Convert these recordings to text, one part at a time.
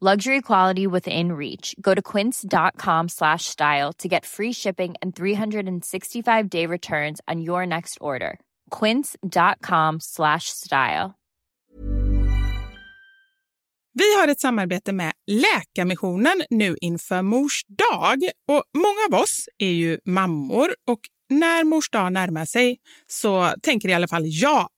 Luxury quality within reach. Go to quince.com slash style to get free shipping and 365 day returns on your next order. Quince.com slash style. Vi har ett samarbete med Läkarmissionen nu inför Mors dag. Och många av oss är ju mammor och när Mors dag närmar sig så tänker i alla fall jag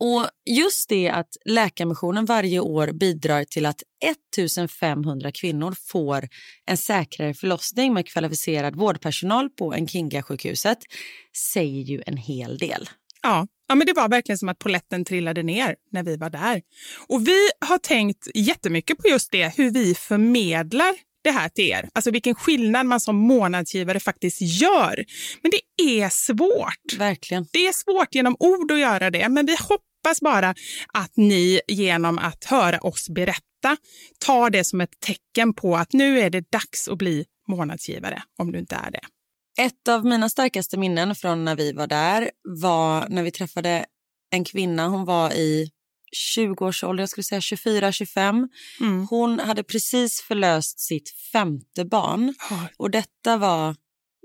Och just det att Läkarmissionen varje år bidrar till att 1500 kvinnor får en säkrare förlossning med kvalificerad vårdpersonal på Nkinga-sjukhuset säger ju en hel del. Ja, ja, men det var verkligen som att poletten trillade ner när vi var där. Och vi har tänkt jättemycket på just det, hur vi förmedlar det här till er. Alltså vilken skillnad man som månadsgivare faktiskt gör. Men det är svårt. Verkligen. Det är svårt genom ord att göra det, men vi hoppas bara att ni genom att höra oss berätta tar det som ett tecken på att nu är det dags att bli månadsgivare, om du inte är det. Ett av mina starkaste minnen från när vi var där var när vi träffade en kvinna. Hon var i 20-årsåldern, jag skulle säga 24-25. Mm. Hon hade precis förlöst sitt femte barn och detta var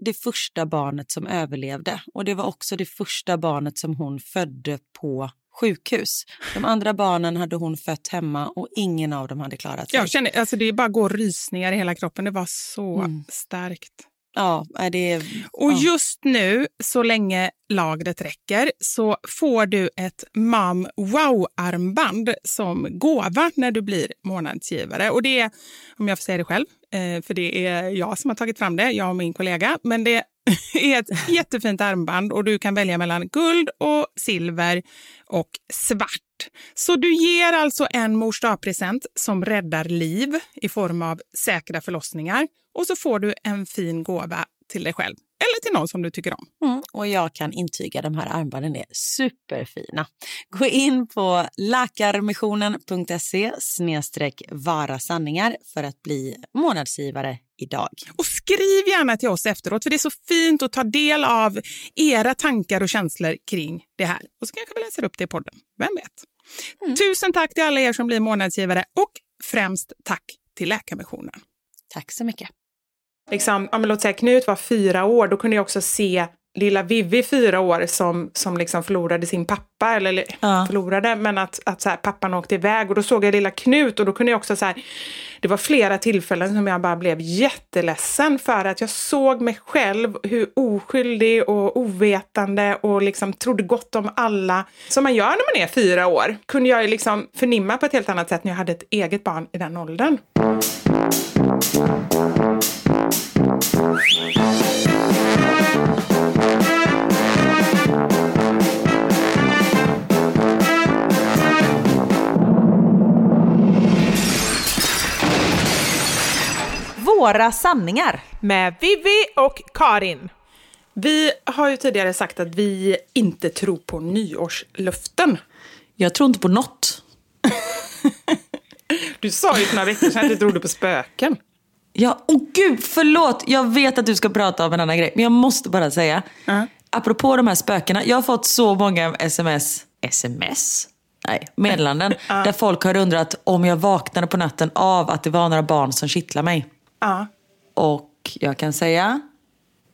det första barnet som överlevde och det var också det första barnet som hon födde på sjukhus. De andra barnen hade hon fött hemma och ingen av dem hade klarat sig. Jag känner, alltså det bara går rysningar i hela kroppen. Det var så Mm. starkt. Ja, det är... Och ja. just nu, så länge lagret räcker, så får du ett Mam Wow-armband som gåva när du blir månadsgivare. Och det är, om jag får säga det själv, eh, för det är jag som har tagit fram det, jag och min kollega, men det är ett jättefint armband och du kan välja mellan guld och silver och svart. Så du ger alltså en mors present som räddar liv i form av säkra förlossningar och så får du en fin gåva till dig själv eller till någon som du tycker om. Mm, och jag kan intyga de här armbanden är superfina. Gå in på läkarmissionen.se snedstreck vara sanningar för att bli månadsgivare idag. Och skriv gärna till oss efteråt, för det är så fint att ta del av era tankar och känslor kring det här. Och så kanske vi läser upp det i podden. Vem vet? Tusen tack till alla er som blir månadsgivare och främst tack till Läkarmissionen. Tack så mycket. Liksom, ja, men låt säga Knut var fyra år, då kunde jag också se lilla Vivi fyra år som, som liksom förlorade sin pappa, eller Ja. förlorade, men att, att så här, pappan åkte iväg och då såg jag lilla Knut och då kunde jag också så här, det var flera tillfällen som jag bara blev jätteledsen för att jag såg mig själv hur oskyldig och ovetande och liksom trodde gott om alla, som man gör när man är fyra år, kunde jag liksom förnimma på ett helt annat sätt när jag hade ett eget barn i den åldern. Några sanningar. Med Vivi och Karin. Vi har ju tidigare sagt att vi inte tror på nyårslöften. Jag tror inte på något. Du sa ju för några veckor sedan att du trodde på spöken. Ja, åh gud, förlåt. Jag vet att du ska prata om en annan grej, men jag måste bara säga. Ja. Apropå de här spökena, jag har fått så många sms, sms? Nej, meddelanden, där folk har undrat om jag vaknade på natten av att det var några barn som kittlade mig. Ja, Och jag kan säga,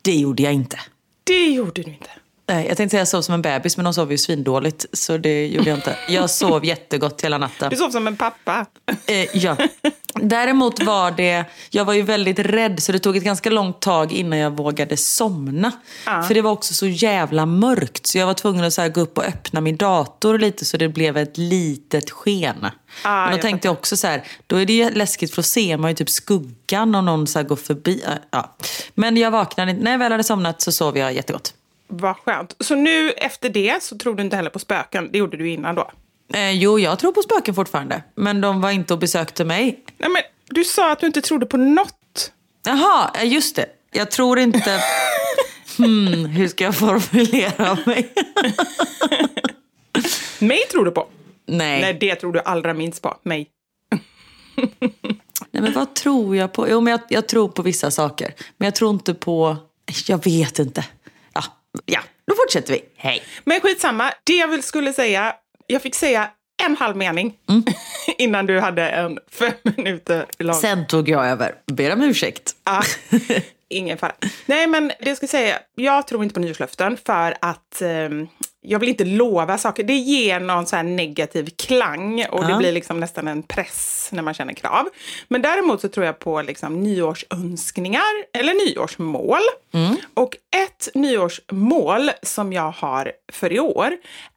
det gjorde jag inte. det gjorde du inte. Nej, jag tänkte säga jag sov som en bebis, men de sov ju svindåligt. Så det gjorde jag inte. Jag sov jättegott hela natten. Du sov som en pappa. Eh, ja. Däremot var det, jag var ju väldigt rädd så det tog ett ganska långt tag innan jag vågade somna. För det var också så jävla mörkt så jag var tvungen att så gå upp och öppna min dator lite så det blev ett litet sken. Ah, Men då jag tänkte jag också så här, då är det ju läskigt för då ser man ju typ skuggan om någon så går förbi. Ja. Men jag vaknade, när jag väl hade somnat så sov jag jättegott. Vad skönt. Så nu efter det så tror du inte heller på spöken. Det gjorde du innan då. Eh, jo, jag tror på spöken fortfarande. Men de var inte och besökte mig. Nej, men du sa att du inte trodde på något. Jaha, eh, just det. Jag tror inte... Hmm, hur ska jag formulera mig? Mig tror du på. Nej. Nej, det tror du allra minst på. Mig. Nej, men vad tror jag på? Jo, men jag, jag tror på vissa saker. Men jag tror inte på... Jag vet inte. Ja, då fortsätter vi. Hej. Men skitsamma. Det jag skulle säga, jag fick säga en halv mening Mm. innan du hade en fem minuter lång. Sen tog jag över. Ber om ursäkt. Ja, ingen fara. Nej, men det jag ska säga, jag tror inte på nyårslöften för att ehm, jag vill inte lova saker. Det ger någon så negativ klang och det Ja. blir liksom nästan en press när man känner krav. Men däremot så tror jag på liksom nyårsönskningar eller nyårsmål. Och ett nyårsmål som jag har för i år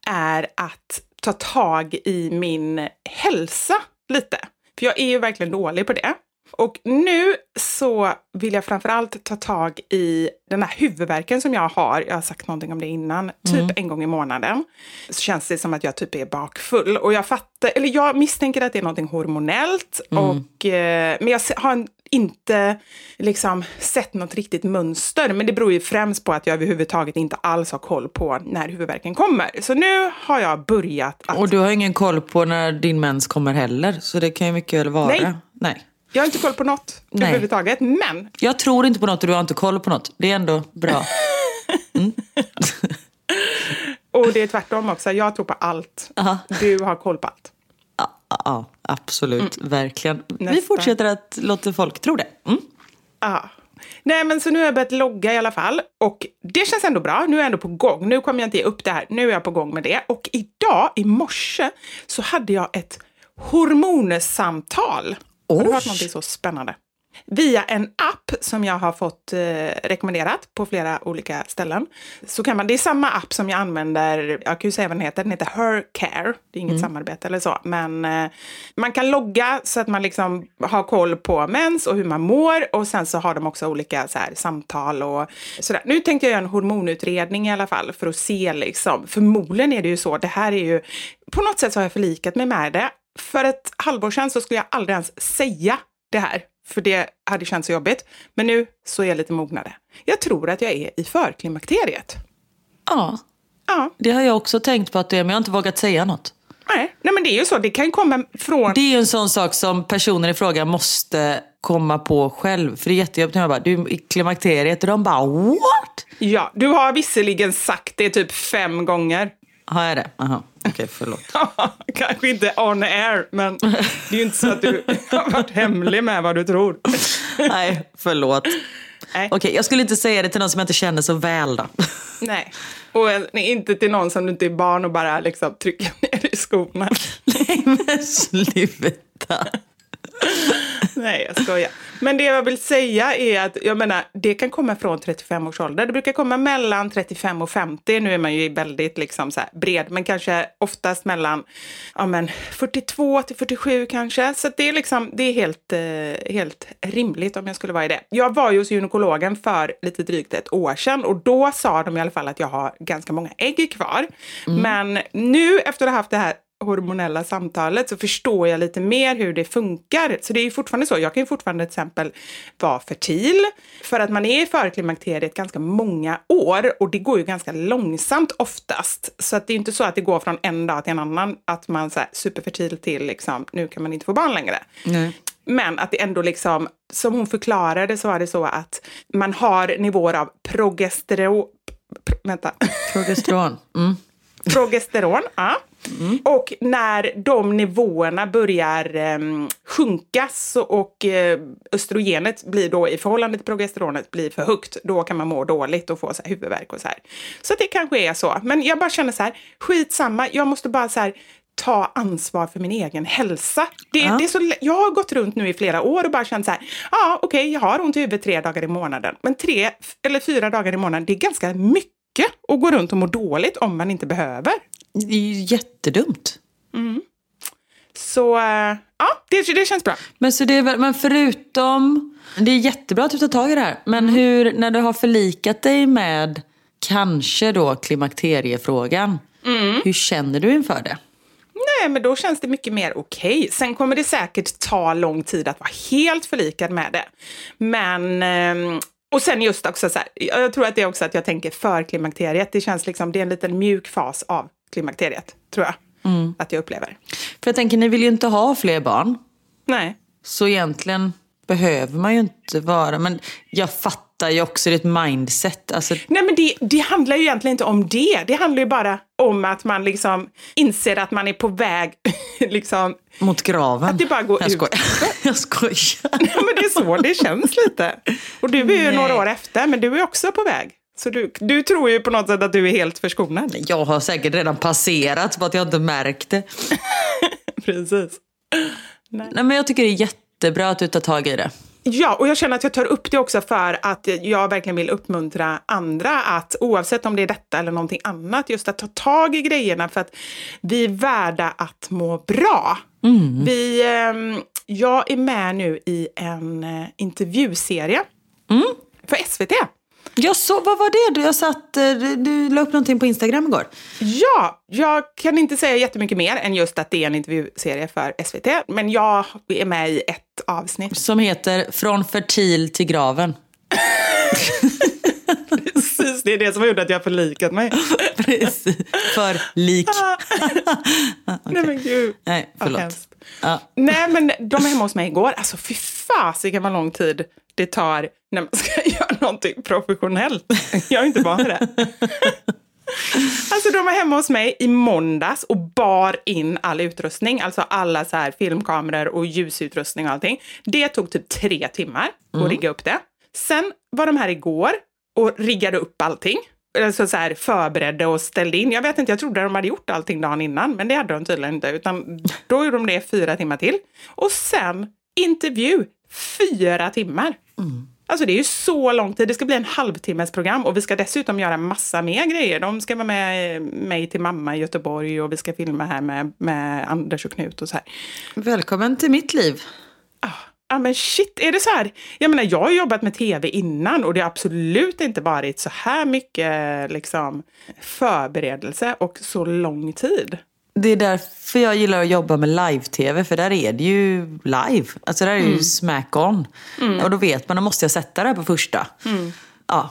är att ta tag i min hälsa lite. För jag är ju verkligen dålig på det. Och nu så vill jag framförallt ta tag i den här huvudvärken som jag har. Jag har sagt någonting om det innan. Typ en gång i månaden. Så känns det som att jag typ är bakfull. Och jag fattar, eller jag misstänker att det är någonting hormonellt. Och, eh, men jag har en- inte liksom sett något riktigt mönster. Men det beror ju främst på att jag överhuvudtaget inte alls har koll på när huvudvärken kommer. Så nu har jag börjat att... Och du har ingen koll på när din mens kommer heller. Så det kan ju mycket väl vara. Nej. Nej. Jag har inte koll på något Nej. överhuvudtaget. Men Jag tror inte på något och du har inte koll på något. Det är ändå bra. Och det är tvärtom också. Jag tror på allt. Aha. Du har koll på allt. Ja, ja, absolut. Verkligen. Vi Nästa. fortsätter att låta folk tro det. Mm. Ja. Nej, men så nu har jag börjat logga i alla fall. Och det känns ändå bra. Nu är jag ändå på gång. Nu kommer jag inte ge upp det här. Nu är jag på gång med det. Och idag, i morse, så hade jag ett hormonsamtal. Har du hört någonting så spännande? Via en app som jag har fått eh, rekommenderat på flera olika ställen. Så kan man, det är samma app som jag använder, jag kan ju säga vad den heter, den heter Hercare. Det är inget samarbete eller så, men eh, man kan logga så att man liksom har koll på mens och hur man mår och sen så har de också olika så här, samtal och sådär. Nu tänkte jag göra en hormonutredning i alla fall för att se liksom, förmodligen är det ju så, det här är ju, på något sätt så har jag förlikat mig med det. För ett halvår sedan så skulle jag aldrig ens säga det här, för det hade känts så jobbigt. Men nu så är jag lite mognare. Jag tror att jag är i förklimakteriet. Ja, Ja, det har jag också tänkt på att det är, men jag har inte vågat säga något. nej. nej men det är ju så. Det kan ju komma från... Det är ju en sån sak som personen i fråga måste komma på själv. För det är jättejobbigt när jag bara, du är i klimakteriet och de bara what? Ja, du har visserligen sagt det typ fem gånger. Har jag det? Aha. Okej, förlåt. Kanske inte on air, men det är ju inte så att du har varit hemlig med vad du tror. Nej, förlåt. Okej, jag skulle inte säga det till någon som jag inte känner så väl då. Nej. Och eh, nej, inte till någon som du inte är barn och bara liksom trycker ner i skorna. Nej, men sluta. Nej, jag skojar. Men det jag vill säga är att jag menar, det kan komma från 35 års ålder. Det brukar komma mellan 35 och 50. Nu är man ju väldigt liksom så bred, men kanske oftast mellan ja, men 42 till 47 kanske. Så det är, liksom, det är helt, eh, helt rimligt om jag skulle vara i det. Jag var ju hos gynekologen för lite drygt ett år sedan och då sa de i alla fall att jag har ganska många ägg kvar. Men nu efter att ha haft det här hormonella samtalet så förstår jag lite mer hur det funkar. Så det är ju fortfarande så, jag kan ju fortfarande till exempel vara fertil för att man är i förklimakteriet ganska många år och det går ju ganska långsamt oftast. Så att det är inte så att det går från en dag till en annan att man är superfertil till liksom, nu kan man inte få barn längre. Nej. Men att det ändå liksom, som hon förklarade så var det så att man har nivåer av progesteron, pr vänta, Progesteron. Mm. progesteron, ja. Och när de nivåerna börjar eh, sjunka så, och eh, östrogenet blir då i förhållande till progesteronet blir för högt, då kan man må dåligt och få så här, huvudvärk och så här. Så det kanske är så. Men jag bara känner så här, skitsamma, jag måste bara så här, ta ansvar för min egen hälsa. Det, Ja. det är så, jag har gått runt nu i flera år och bara känt så här, ja okej, jag har ont i huvudet tre dagar i månaden, men tre eller fyra dagar i månaden, det är ganska mycket att gå runt och må dåligt om man inte behöver. Det är ju jättedumt. Så eh, ja, det, det känns bra. Men, så det är, men förutom, det är jättebra att du tar tag i det här. Men hur, när du har förlikat dig med kanske då klimakteriefrågan. Hur känner du inför det? Nej, men då känns det mycket mer okej. Sen kommer det säkert ta lång tid att vara helt förlikad med det. Men, ehm, och sen just också så här, jag tror att det är också att jag tänker för klimakteriet. Det känns liksom, det är en liten mjuk fas av klimakteriet, tror jag. Att jag upplever. För jag tänker, ni vill ju inte ha fler barn. Nej. Så egentligen behöver man ju inte vara, men jag fattar ju också ditt mindset. Alltså, Nej, men det, det handlar ju egentligen inte om det. Det handlar ju bara om att man liksom inser att man är på väg, liksom, mot graven. Att det bara går jag ut. skojar. jag skojar. Ja, men det är så det känns lite. Och du är ju Nej. några år efter, men du är också på väg. Så du, du tror ju på något sätt att du är helt förskonad. Jag har säkert redan passerat för att jag inte märkt det. Precis. Nej, men jag tycker det är jättebra att du tar tag i det. Ja, och jag känner att jag tar upp det också för att jag verkligen vill uppmuntra andra att oavsett om det är detta eller någonting annat, just att ta tag i grejerna för att vi är värda att må bra. Vi, ehm, jag är med nu i en eh, intervjuserie för SVT. Jag så, vad var det? Du, jag satt, eh, du, du la upp någonting på Instagram igår. Ja, jag kan inte säga jättemycket mer än just att det är en intervjuserie för SVT, men jag är med i ett avsnitt. Som heter Från fertil till graven. Precis, det är det som har gjort att jag har förlikat mig. Precis. För lik. Nej men gud. Nej, förlåt. Ja. Nej, men de är hemma hos mig igår. Alltså fy fasiken vad lång tid det tar när man ska göra någonting professionellt. Jag är inte van vid det. Alltså de var hemma hos mig i måndags och bar in all utrustning, alltså alla så här filmkameror och ljusutrustning och allting. Det tog typ tre timmar att rigga upp det. Sen var de här igår och riggade upp allting. Alltså så här förberedde och ställde in. Jag vet inte, jag trodde de hade gjort allting dagen innan, men det hade de tydligen inte. Utan då gjorde de det fyra timmar till. Och sen intervju, fyra timmar. Alltså det är ju så lång tid. Det ska bli en halvtimmes program och vi ska dessutom göra massa mer grejer. De ska vara med mig till mamma i Göteborg och vi ska filma här med, med Anders och Knut och så här. Välkommen till mitt liv. Ja men shit, är det så här? Jag menar jag har jobbat med tv innan och det har absolut inte varit så här mycket liksom, förberedelse och så lång tid. Det är därför jag gillar att jobba med live-tv, för där är det ju live. Alltså där är det ju smack on. Och då vet man, då måste jag sätta det här på första. Ja,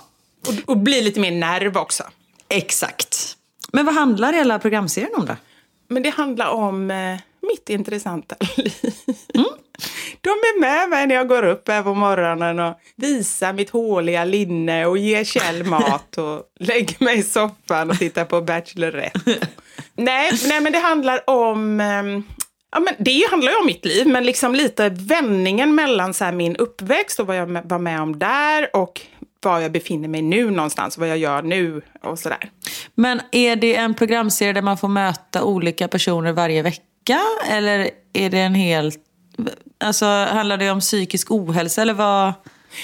Och, och bli lite mer nerv också. exakt. Men vad handlar hela programserien om då? Men det handlar om eh, mitt intressanta liv. De är med mig när jag går upp här på morgonen och visar mitt håliga linne och ger Kjell mat och lägger mig i soffan och tittar på Bachelorette. nej, nej, men det handlar om... Ehm, ja, men det handlar ju om mitt liv, men liksom lite vändningen mellan så här min uppväxt och vad jag var med om där och var jag befinner mig nu någonstans, vad jag gör nu och sådär. Men är det en programserie där man får möta olika personer varje vecka? Eller är det en helt... Alltså handlar det om psykisk ohälsa eller vad?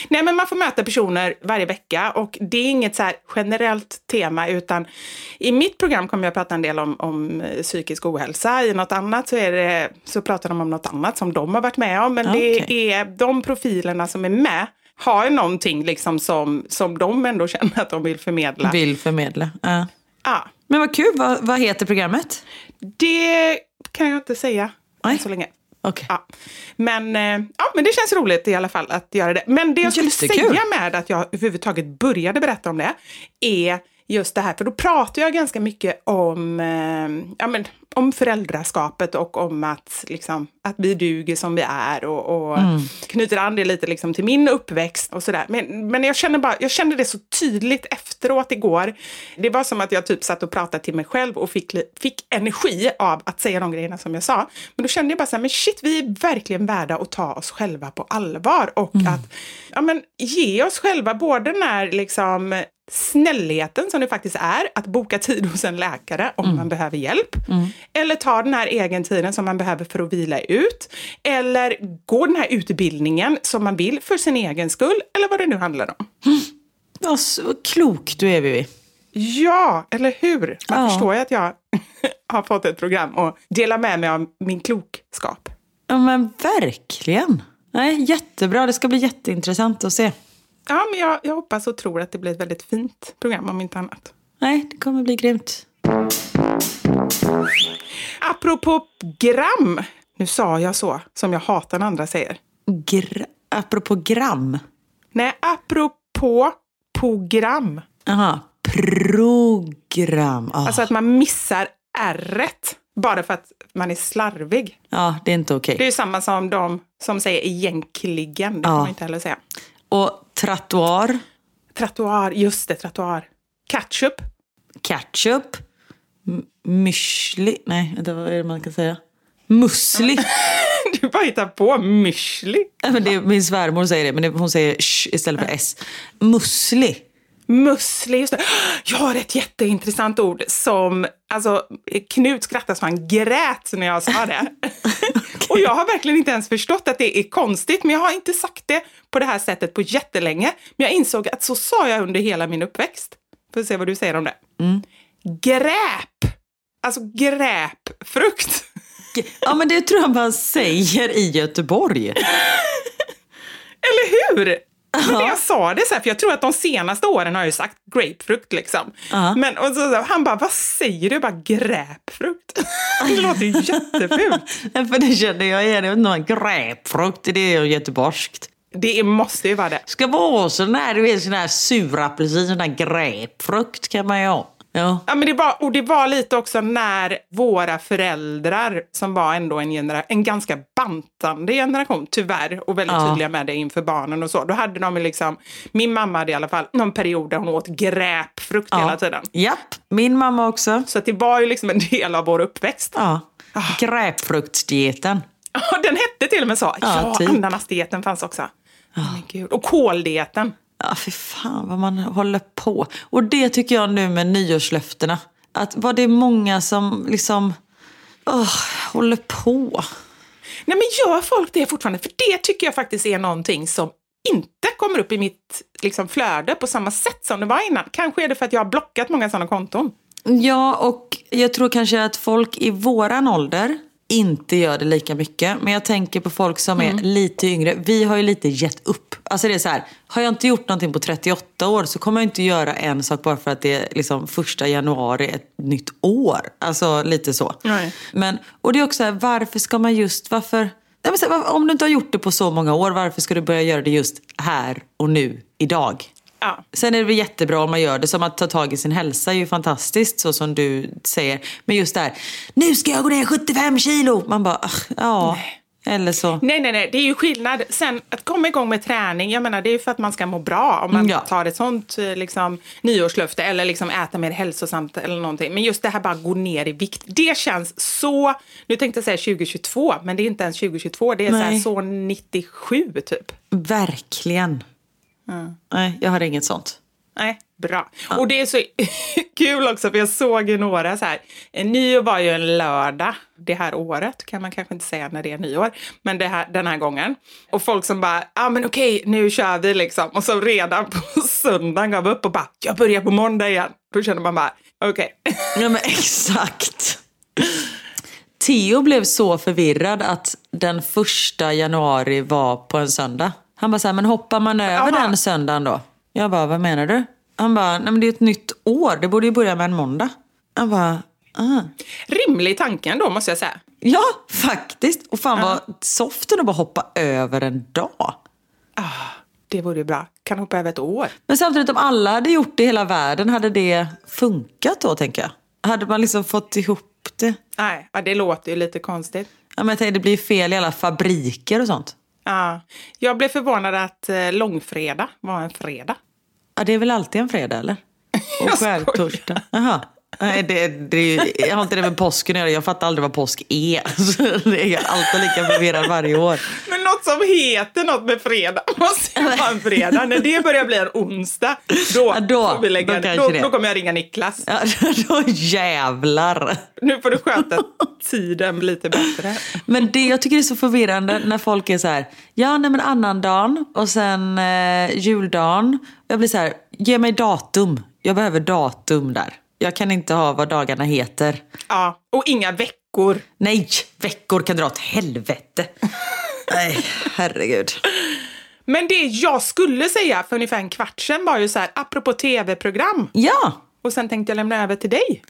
Nej, men man får möta personer varje vecka och det är inget så generellt tema utan i mitt program kommer jag prata en del om, om eh, psykisk ohälsa. I något annat så, är det, så pratar de om något annat som de har varit med om. Men Okej. det är de profilerna som är med har någonting liksom som, som de ändå känner att de vill förmedla. Vill förmedla. Ja. Ja. Men vad kul, vad, vad heter programmet? Det kan jag inte säga än så länge. Okej. Ja. Men, eh, ja, men det känns roligt i alla fall att göra det. Men det jag skulle Jättekul. säga med att jag överhuvudtaget började berätta om det är just det här, för då pratar jag ganska mycket om, eh, ja, men, om föräldraskapet och om att, liksom, att vi duger som vi är och, och knyter an det lite liksom, till min uppväxt och sådär. Men, men jag, känner bara, jag kände det så tydligt efteråt igår. Det var som att jag typ satt och pratade till mig själv och fick, fick energi av att säga de grejerna som jag sa. Men då kände jag bara så här, men shit, vi är verkligen värda att ta oss själva på allvar och att ja, men, ge oss själva både när liksom snällheten som det faktiskt är att boka tid hos en läkare om man behöver hjälp. Eller ta den här egen tiden som man behöver för att vila ut. Eller gå den här utbildningen som man vill för sin egen skull. Eller vad det nu handlar om. Ja, så klok du är, Vivi. Ja, eller hur? Man Ja. förstår ju att jag har fått ett program och delar med mig av min klokskap. Ja, men verkligen. Nej, jättebra. Det ska bli jätteintressant att se. Ja, men jag, jag hoppas och tror att det blir ett väldigt fint program om inte annat. Nej, det kommer bli grymt. Apropå gram. Nu sa jag så, som jag hatar när andra säger. Gr- apropå gram. Nej, apropå program. Aha, program. Ah. Alltså att man missar r bara för att man är slarvig. ja, det är inte okej. Det är ju samma som de som säger egentligen. Det Ja. kan man inte heller säga. Och trottoar, Trottoar, just det, trottoar. Ketchup. ketchup, müsli. Nej, vänta, vad är det man kan säga? Musli. Du bara hittar på müsli. Ja, men det är, min svärmor säger det, men det, hon säger sh istället för s. Musli. Musli, just det. Jag har ett jätteintressant ord som, alltså Knut skrattade så han grät när jag sa det. Och jag har verkligen inte ens förstått att det är konstigt, men jag har inte sagt det på det här sättet på jättelänge. Men jag insåg att så sa jag under hela min uppväxt. Får se vad du säger om det. Gräp! Alltså gräpfrukt. Ja, men det tror jag man säger i Göteborg. Eller hur? Men jag sa det så här, för jag tror att de senaste åren har jag ju sagt grapefrukt liksom. Ja. Men och så, han bara, vad säger du? Jag bara, gräpfrukt. det låter ju jättefult. För det känner jag igen. Jag en grapefrukt det är göteborgskt. Det måste ju vara det. Ska vara sån här, du vet, sån här sur apelsin, sån här grapefrukt kan man ju ha. Ja. Ja, men det var, och det var lite också när våra föräldrar, som var ändå en, genera, en ganska bantande generation, tyvärr, och väldigt Ja. tydliga med det inför barnen och så. Då hade de liksom, min mamma hade i alla fall någon period där hon åt gräpfrukt hela tiden. Japp, min mamma också. Så det var ju liksom en del av vår uppväxt. Ja. Gräpfruktsdieten. Ja, den hette till och med så. Ja, Ja, typ. ananasdieten fanns också. Oh. Och koldieten. Ja, för fan vad man håller på. Och det tycker jag nu med nyårslöftena. Att var det många som liksom åh, håller på. Nej, men gör folk det fortfarande? För det tycker jag faktiskt är någonting som inte kommer upp i mitt liksom, flöde på samma sätt som det var innan. Kanske är det för att jag har blockat många sådana konton. Ja, och jag tror kanske att folk i våran ålder inte gör det lika mycket. Men jag tänker på folk som är lite yngre. Vi har ju lite gett upp. Alltså det är så här, har jag inte gjort någonting på 38 år så kommer jag inte göra en sak bara för att det är liksom första januari ett nytt år. Alltså lite så. Nej. Men, och det är också så här, varför ska man just, varför, Nej, men här, om du inte har gjort det på så många år, varför ska du börja göra det just här och nu, idag? Ja. Sen är det väl jättebra om man gör det. Som att ta tag i sin hälsa är ju fantastiskt, så som du säger. Men just det här, nu ska jag gå ner 75 kilo. Man bara, "Ugh, ja. Eller så. Nej, nej, nej. Det är ju skillnad. Sen att komma igång med träning, jag menar det är ju för att man ska må bra. Om man Mm, Ja. tar ett sånt eh, liksom, nyårslöfte eller liksom äta mer hälsosamt eller någonting. Men just det här bara gå ner i vikt. Det känns så, nu tänkte jag säga 2022, men det är inte ens 2022. Det är så, här, Nej. så 97 typ. Verkligen. Nej, jag har inget sånt. Nej, bra. Och det är så kul också, för jag såg ju några så här. Nyår var ju en lördag det här året, kan man kanske inte säga när det är nyår, men det här, den här gången. Och folk som bara, ja ah, men okej, nu kör vi liksom. Och så redan på söndagen gav upp och bara, jag börjar på måndag igen. Då känner man bara, okej. Ja men exakt. Theo blev så förvirrad att den första januari var på en söndag. Han bara så här, men hoppar man över Aha. den söndagen då? Jag bara, vad menar du? Han bara, nej men det är ett nytt år, det borde ju börja med en måndag. Han bara, Ah. Rimlig tanke ändå måste jag säga. Ja, faktiskt. Och fan vad soften att bara hoppa över en dag. Det vore ju bra. Kan hoppa över ett år. Men samtidigt om alla hade gjort det i hela världen, hade det funkat då tänker jag? Hade man liksom fått ihop det? Nej, ja, det låter ju lite konstigt. Ja, men jag tänkte, det blir fel i alla fabriker och sånt. Ja. Jag blev förvånad att eh, långfredag var en fredag. Ja, det är väl alltid en fredag eller? Och skärtorsdag. Jaha. Nej, det, det, jag har inte det med påsken att göra. Jag fattar aldrig vad påsk är. Så det är alltid lika förvirrad varje år. Men något som heter något med fredag måste ju vara en fredag. När det börjar bli en onsdag, då, Ja, då- får vi lägga, då då, det. då kommer jag ringa Niklas. Ja, då jävlar. Nu får du sköta tiden lite bättre. Men det jag tycker är så förvirrande när folk är så här, ja nej men annandagen och sen eh, juldagen. Jag blir så här, ge mig datum. Jag behöver datum där. Jag kan inte ha vad dagarna heter. Ja, och inga veckor. Nej, veckor kan dra åt helvete. Nej, herregud. Men det jag skulle säga för ungefär en kvart sedan var ju så här, apropå tv-program. Ja, Och sen tänkte jag lämna över till dig.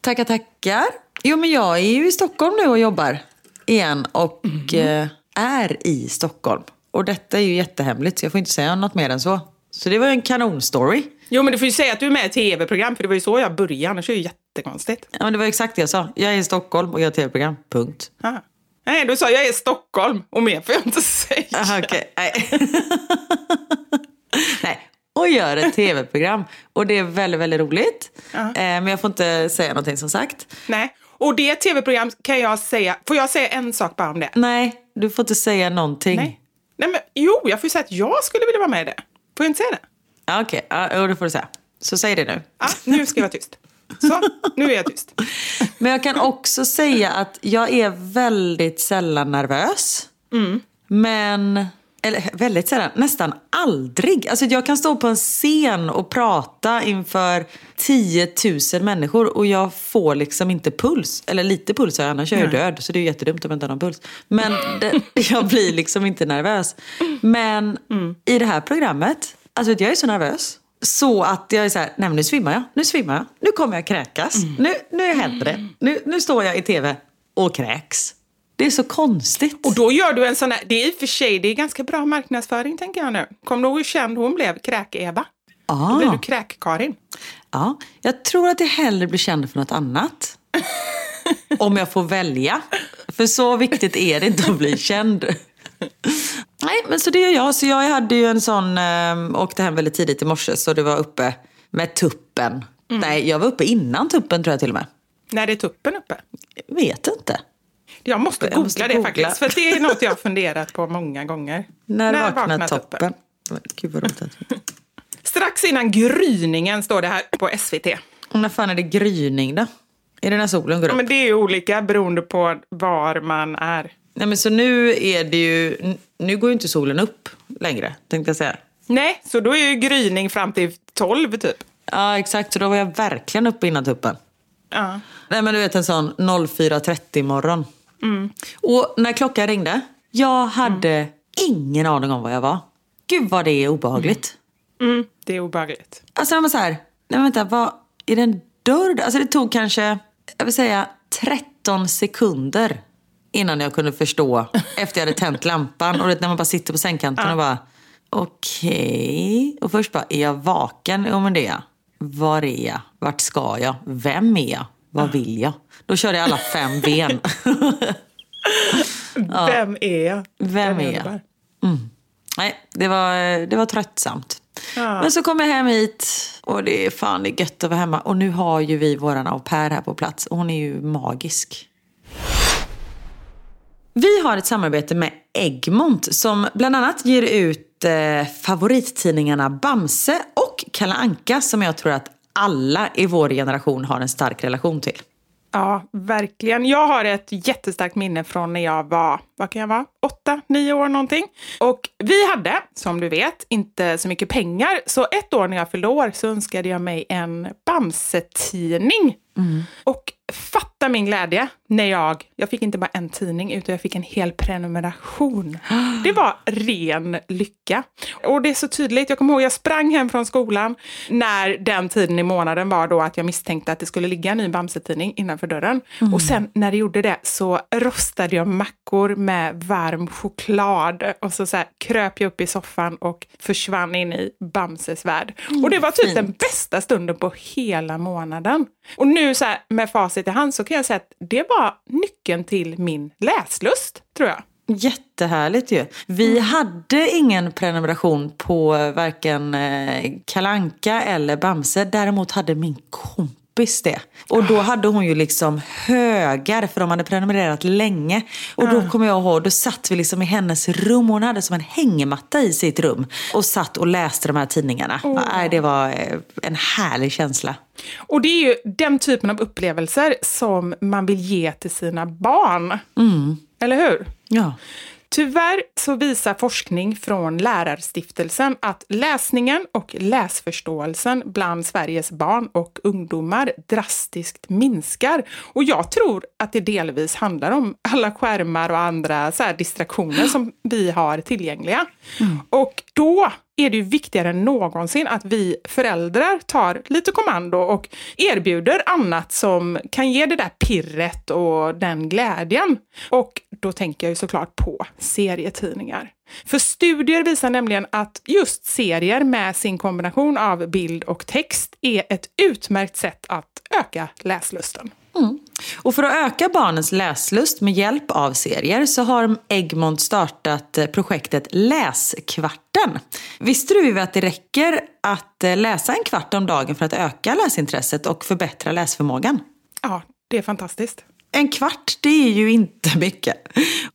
tackar tackar. Jo men jag är ju i Stockholm nu och jobbar igen och eh, är i Stockholm. Och detta är ju jättehemligt så jag får inte säga något mer än så. Så det var ju en kanonstory. Jo, men du får ju säga att du är med i tv-program, för det var ju så jag började, annars är det ju jättekonstigt. Ja, men det var exakt det jag sa. Jag är i Stockholm och gör tv-program. Punkt. Ah. Nej, du sa jag är i Stockholm och mer får jag inte säga. Aha, okej. Nej. Nej. Och gör ett tv-program. Och det är väldigt, väldigt roligt. Eh, men jag får inte säga någonting som sagt. Nej, och det tv-program kan jag säga, får jag säga en sak bara om det? Nej, du får inte säga någonting. Nej. Nej men, jo, jag får ju säga att jag skulle vilja vara med i det. Får jag inte säga det? Ja, Okej, ja, jo, det får du säga. Så säg det nu. Ja, nu ska jag vara tyst. Så, nu är jag tyst. Men jag kan också säga att jag är väldigt sällan nervös. Men, eller väldigt sällan, nästan aldrig. Alltså jag kan stå på en scen och prata inför 10 000 människor och jag får liksom inte puls. Eller lite puls har jag, annars är jag död. Så det är ju jättedumt om jag inte har någon puls. Men det, jag blir liksom inte nervös. Men i det här programmet, alltså jag är så nervös. Så att jag är så här, nej men nu svimmar jag, nu svimmar jag, nu kommer jag kräkas, nu, nu händer det. Nu, nu står jag i tv och kräks. Det är så konstigt. Och då gör du en sån här, det är i och för sig det är ganska bra marknadsföring tänker jag nu. Kommer du ihåg hur känd hon blev? Kräk-Eva. Då ah, du Kräk-Karin. ja, jag tror att jag hellre blir känd för något annat. Om jag får välja. För så viktigt är det inte att bli känd. Nej, men så det gör jag. Så jag hade ju en sån, eh, åkte hem väldigt tidigt i morse så det var uppe med tuppen. Nej, jag var uppe innan tuppen tror jag till och med. När är tuppen uppe? Vet inte. Jag måste Jag googla måste det googla. faktiskt. För det är något jag har funderat på många gånger. När, vaknar toppen? Gud vad roligt. Strax innan gryningen står det här på SVT. Och när fan är det gryning då? Är det när solen går Ja, upp? men det är olika beroende på var man är. Nej men så nu är det ju, nu går ju inte solen upp längre tänkte jag säga. Nej, så då är ju gryning fram till 12 typ. Ja exakt, så då var jag verkligen uppe innan tuppen. Ja. Nej men du vet en sån 04.30 morgon. Och när klockan ringde, jag hade ingen aning om var jag var. Gud vad det är obehagligt. Mm, det är obehagligt. Alltså var så här, nej men vänta, vad, är det en dörr? Alltså det tog kanske, jag vill säga 13 sekunder innan jag kunde förstå efter jag hade tänt lampan. Och när man bara sitter på sängkanten och bara, okej. Och först bara, är jag vaken? Jo men det är jag. Var är jag? Vart ska jag? Vem är jag? Vad vill jag? Då körde jag alla fem ben. Vem är jag? Vem är jag? underbar. Nej, det var, det var tröttsamt. Men så kom jag hem hit och det är fan det är gött att vara hemma. Och nu har ju vi våran au pair här på plats och hon är ju magisk. Vi har ett samarbete med Egmont som bland annat ger ut eh, favorittidningarna Bamse och Kalle Anka som jag tror att alla i vår generation har en stark relation till. Ja, verkligen. Jag har ett jättestarkt minne från när jag var, vad kan jag vara, åtta, nio år någonting. Och vi hade, som du vet, inte så mycket pengar. Så ett år när jag fyllde år så önskade jag mig en Bamse-tidning. Mm. Och fatta min glädje när jag, jag fick inte bara en tidning utan jag fick en hel prenumeration. Det var ren lycka. Och det är så tydligt, jag kommer ihåg jag sprang hem från skolan när den tiden i månaden var då att jag misstänkte att det skulle ligga en ny Bamse-tidning innanför dörren. Mm. Och sen när det gjorde det så rostade jag mackor med varm choklad och så, så här, kröp jag upp i soffan och försvann in i Bamses värld. Mm, och det var typ fint. den bästa stunden på hela månaden. Och nu så här, med facit i hand så kan jag säga att det var nyckeln till min läslust, tror jag. Jättehärligt ju. Vi mm. hade ingen prenumeration på varken eh, Kalanka eller Bamse. Däremot hade min kompis det. Och då hade hon ju liksom högar för de hade prenumererat länge. Och då kommer jag ihåg, då satt vi liksom i hennes rum. Hon hade som en hängmatta i sitt rum. Och satt och läste de här tidningarna. Oh. Det var eh, en härlig känsla. Och det är ju den typen av upplevelser som man vill ge till sina barn. Mm. Eller hur? Ja. Tyvärr så visar forskning från Lärarstiftelsen att läsningen och läsförståelsen bland Sveriges barn och ungdomar drastiskt minskar. Och jag tror att det delvis handlar om alla skärmar och andra så distraktioner som vi har tillgängliga. Mm. Och då är det ju viktigare än någonsin att vi föräldrar tar lite kommando och erbjuder annat som kan ge det där pirret och den glädjen. Och då tänker jag ju såklart på serietidningar. För studier visar nämligen att just serier med sin kombination av bild och text är ett utmärkt sätt att öka läslusten. Mm. Och för att öka barnens läslust med hjälp av serier så har Egmont startat eh, projektet Läskvarten. Visste du att det räcker att eh, läsa en kvart om dagen för att öka läsintresset och förbättra läsförmågan? Ja, det är fantastiskt en kvart, det är ju inte mycket.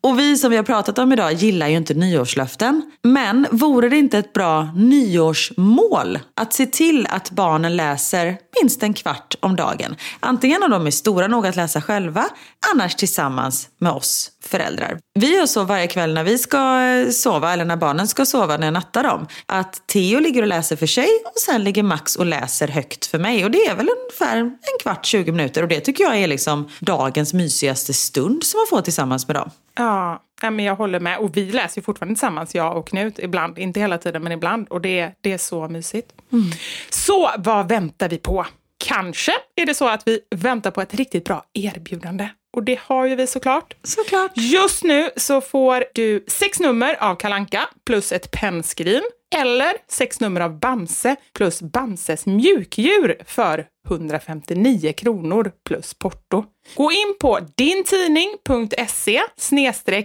Och vi som vi har pratat om idag gillar ju inte nyårslöften. Men vore det inte ett bra nyårsmål att se till att barnen läser minst en kvart om dagen? Antingen om de är stora nog att läsa själva, annars tillsammans med oss föräldrar. Vi gör så varje kväll när vi ska sova, eller när barnen ska sova när jag nattar dem. Att Theo ligger och läser för sig och sen ligger Max och läser högt för mig. Och det är väl ungefär en kvart, 20 minuter. Och det tycker jag är liksom dagens mysigaste stund som man får tillsammans med dem. Ja, men jag håller med. Och vi läser ju fortfarande tillsammans, jag och Knut. Ibland, inte hela tiden, men ibland. Och det, det är så mysigt. Mm. Så vad väntar vi på? Kanske är det så att vi väntar på ett riktigt bra erbjudande. Och det har ju vi såklart. Såklart. Just nu så får du sex nummer av Kalanka plus ett pennskrin eller sex nummer av Bamse plus Bamses mjukdjur för 159 kronor plus porto. Gå in på dintidning.se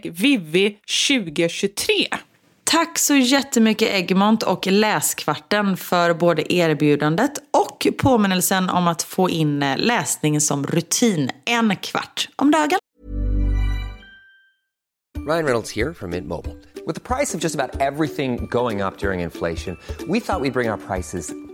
vivi 2023 Tack så jättemycket Egmont och Läskvarten för både erbjudandet och påminnelsen om att få in eh, läsning som rutin en kvart om dagen. Ryan Reynolds här från Mint Mobile. Med priset på nästan allt som går upp under inflationen, trodde vi att vi skulle bring våra priser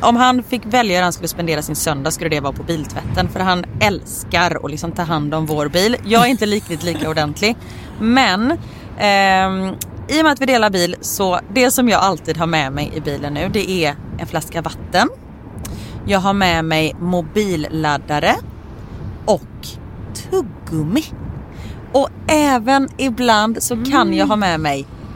om han fick välja hur han skulle spendera sin söndag skulle det vara på biltvätten. För han älskar att liksom ta hand om vår bil. Jag är inte riktigt lika ordentlig. Men ehm, i och med att vi delar bil så det som jag alltid har med mig i bilen nu det är en flaska vatten. Jag har med mig mobilladdare och tuggummi. Och även ibland så kan jag ha med mig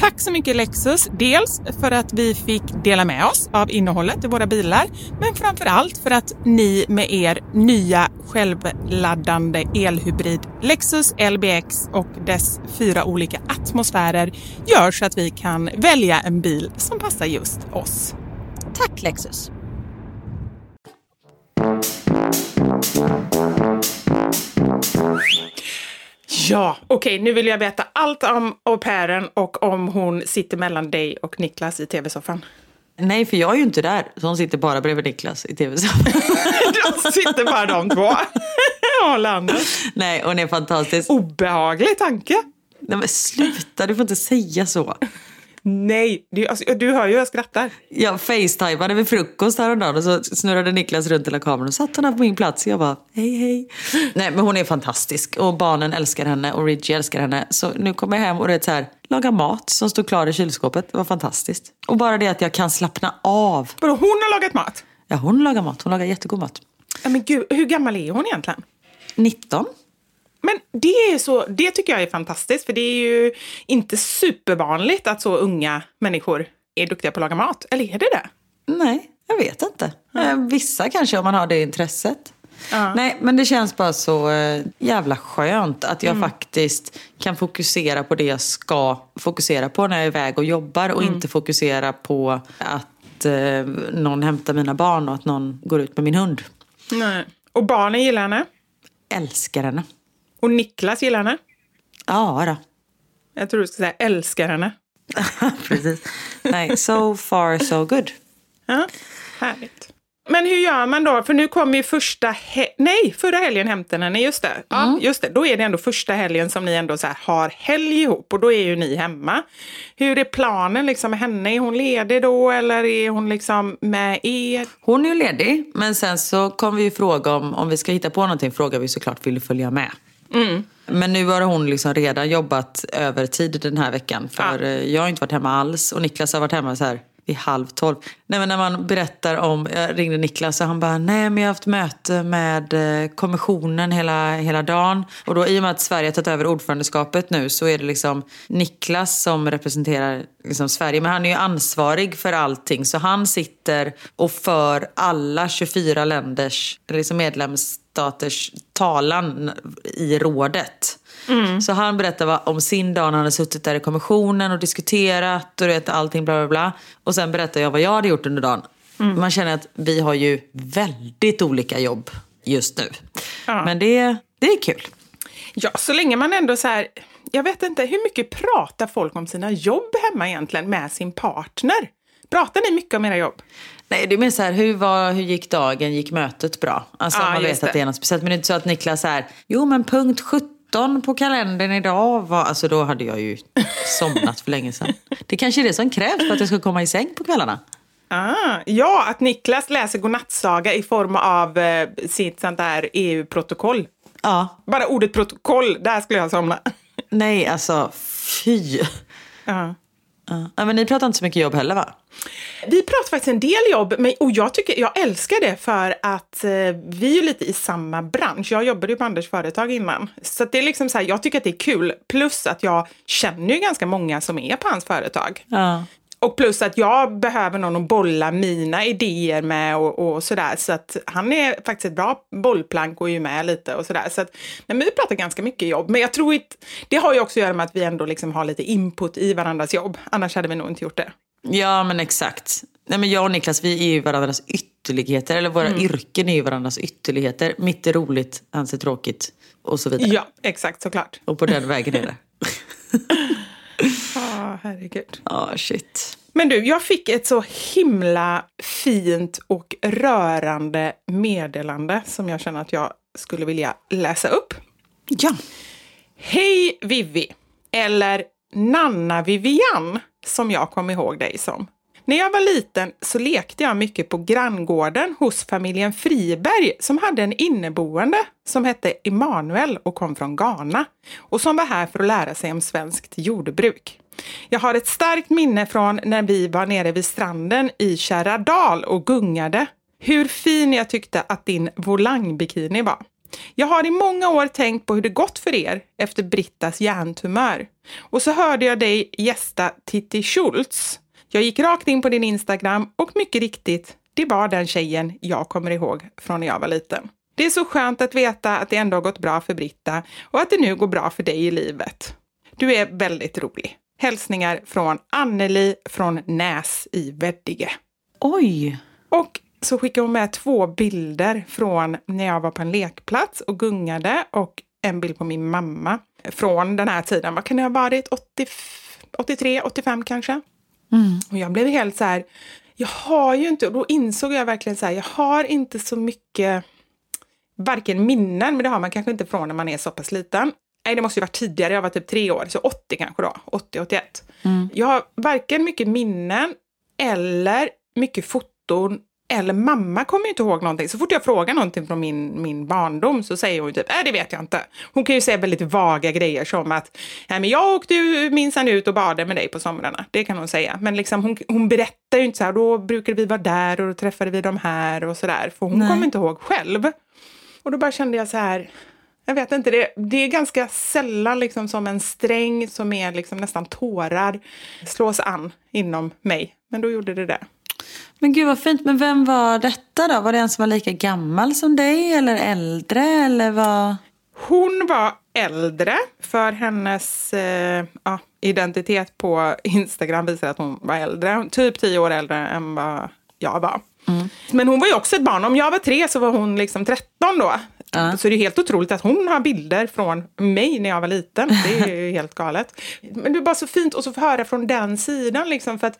Tack så mycket Lexus, dels för att vi fick dela med oss av innehållet i våra bilar, men framför allt för att ni med er nya självladdande elhybrid Lexus LBX och dess fyra olika atmosfärer gör så att vi kan välja en bil som passar just oss. Tack Lexus! Ja, okej, nu vill jag veta allt om au pairen och om hon sitter mellan dig och Niklas i tv-soffan. Nej, för jag är ju inte där. Så hon sitter bara bredvid Niklas i tv-soffan. Då sitter bara de två. Ja, landet. Nej, hon är fantastisk. Obehaglig tanke. Nej, men sluta, du får inte säga så. Nej, du, alltså, du hör ju hur jag skrattar. Jag facetimade vid frukost häromdagen och så snurrade Niklas runt hela kameran och satt hon här på min plats. Jag bara, hej hej. Nej men hon är fantastisk och barnen älskar henne och Ridgie älskar henne. Så nu kommer jag hem och det är så här, laga mat som står klar i kylskåpet. Det var fantastiskt. Och bara det att jag kan slappna av. Vadå, hon har lagat mat? Ja, hon lagar mat. Hon lagar jättegod mat. Ja, men gud, hur gammal är hon egentligen? 19. Men det, är så, det tycker jag är fantastiskt, för det är ju inte supervanligt att så unga människor är duktiga på att laga mat. Eller är det det? Nej, jag vet inte. Eh, Vissa kanske om man har det intresset. Nej, men det känns bara så eh, jävla skönt att jag faktiskt kan fokusera på det jag ska fokusera på när jag är iväg och jobbar och inte fokusera på att eh, någon hämtar mina barn och att någon går ut med min hund. Nej. Och barnen gillar henne. Älskar henne. Och Niklas gillar henne. Ja då. Jag tror du ska säga älskar henne. Precis. Nej, so far so good. Ja, härligt. Men hur gör man då? För nu kommer ju första he- Nej, förra helgen hämtade henne. Just det. Ja, just det. Då är det ändå första helgen som ni ändå så här har helg ihop och då är ju ni hemma. Hur är planen liksom med henne? Är hon ledig då eller är hon liksom med er? Hon är ju ledig, men sen så kommer vi ju fråga om, om vi ska hitta på någonting, frågar vi såklart vill du följa med. Men nu har hon liksom redan jobbat övertid den här veckan. För eh, jag har inte varit hemma alls och Niklas har varit hemma så här vid halv tolv. Nej, men när man berättar om, jag ringde Niklas och han bara, nej men jag har haft möte med eh, kommissionen hela, hela dagen. Och då i och med att Sverige har tagit över ordförandeskapet nu så är det liksom Niklas som representerar liksom Sverige. Men han är ju ansvarig för allting så han sitter och för alla 24 länders liksom medlemsstaters talan i rådet. Så han berättar om sin dag när han hade suttit där i kommissionen och diskuterat och du vet, allting bla bla bla. Och sen berättar jag vad jag hade gjort under dagen. Man känner att vi har ju väldigt olika jobb just nu. Ja. Men det, det är kul. Ja, så länge man ändå så här... Jag vet inte, hur mycket pratar folk om sina jobb hemma egentligen med sin partner? Pratar ni mycket om era jobb? Nej, det är mer så här, hur, var, hur gick dagen? Gick mötet bra? Alltså Ja, man vet att det. det är något speciellt. Men det är inte så att Niklas är jo men punkt 17 på kalendern idag var... Alltså då hade jag ju somnat för länge sedan. Det kanske är det som krävs för att jag ska komma i säng på kvällarna. Ah, ja, att Niklas läser godnattsaga i form av eh, sitt sånt där EU-protokoll. Ja, Bara ordet protokoll, där skulle jag somna. nej alltså fy. Ja. Ja, men ni pratar inte så mycket jobb heller va? Vi pratar faktiskt en del jobb, men, och jag, tycker, jag älskar det för att eh, vi är ju lite i samma bransch. Jag jobbade ju på Anders företag innan. Så det är liksom så här, jag tycker att det är kul. Plus att jag känner ju ganska många som är på hans företag. Ja. Och plus att jag behöver någon att bolla mina idéer med och, och sådär. Så att han är faktiskt ett bra bollplank och är ju med lite och sådär. Så att, men vi pratar ganska mycket jobb. Men jag tror inte, det har ju också att göra med att vi ändå liksom har lite input i varandras jobb. Annars hade vi nog inte gjort det. Ja men exakt. Nej, men jag och Niklas vi är ju varandras ytterligheter. Eller våra yrken är ju varandras ytterligheter. Mitt är roligt, hans är tråkigt. Och så vidare. Ja, exakt såklart. Och på den vägen är det. Ja, herregud. Ja, shit. Men du, jag fick ett så himla fint och rörande meddelande som jag känner att jag skulle vilja läsa upp. Ja. Hej Vivi! Eller Nanna Vivian, som jag kom ihåg dig som. När jag var liten så lekte jag mycket på granngården hos familjen Friberg som hade en inneboende som hette Emanuel och kom från Ghana och som var här för att lära sig om svenskt jordbruk. Jag har ett starkt minne från när vi var nere vid stranden i Kärradal och gungade. Hur fin jag tyckte att din volangbikini var. Jag har i många år tänkt på hur det gått för er efter Brittas hjärntumör. Och så hörde jag dig gästa Titti Schultz. Jag gick rakt in på din Instagram och mycket riktigt, det var den tjejen jag kommer ihåg från när jag var liten. Det är så skönt att veta att det ändå har gått bra för Britta och att det nu går bra för dig i livet. Du är väldigt rolig. Hälsningar från Anneli från Näs i Veddige. Oj. Och så skickade hon med två bilder från när jag var på en lekplats och gungade och en bild på min mamma från den här tiden. Vad kan det ha varit? 80, 83, 85 kanske? Och jag blev helt så här, jag har ju inte, och då insåg jag verkligen så här, jag har inte så mycket, varken minnen, men det har man kanske inte från när man är så pass liten. Nej, det måste ju varit tidigare, jag var typ tre år, så 80 kanske då, 80, 81. Jag har varken mycket minnen eller mycket foton eller mamma kommer ju inte ihåg någonting. Så fort jag frågar någonting från min, min barndom så säger hon typ, nej det vet jag inte. Hon kan ju säga väldigt vaga grejer som att, nej men jag åkte ju minsann ut och badade med dig på somrarna. Det kan hon säga. Men liksom hon, hon berättar ju inte så här, då brukade vi vara där och då träffade vi de här och så där. För hon Nej. kommer inte ihåg själv. Och då bara kände jag så här, jag vet inte, det, det är ganska sällan liksom som en sträng som är liksom nästan tårar slås an inom mig. Men då gjorde det det. Men gud vad fint. Men vem var detta då? Var det en som var lika gammal som dig eller äldre? Eller vad? Hon var äldre, för hennes eh, ja, identitet på Instagram visar att hon var äldre. Typ tio år äldre än vad jag var. Men hon var ju också ett barn. Om jag var tre så var hon liksom 13 då. Så det är helt otroligt att hon har bilder från mig när jag var liten. Det är ju helt galet. Men det är bara så fint att få höra från den sidan. Liksom, för att,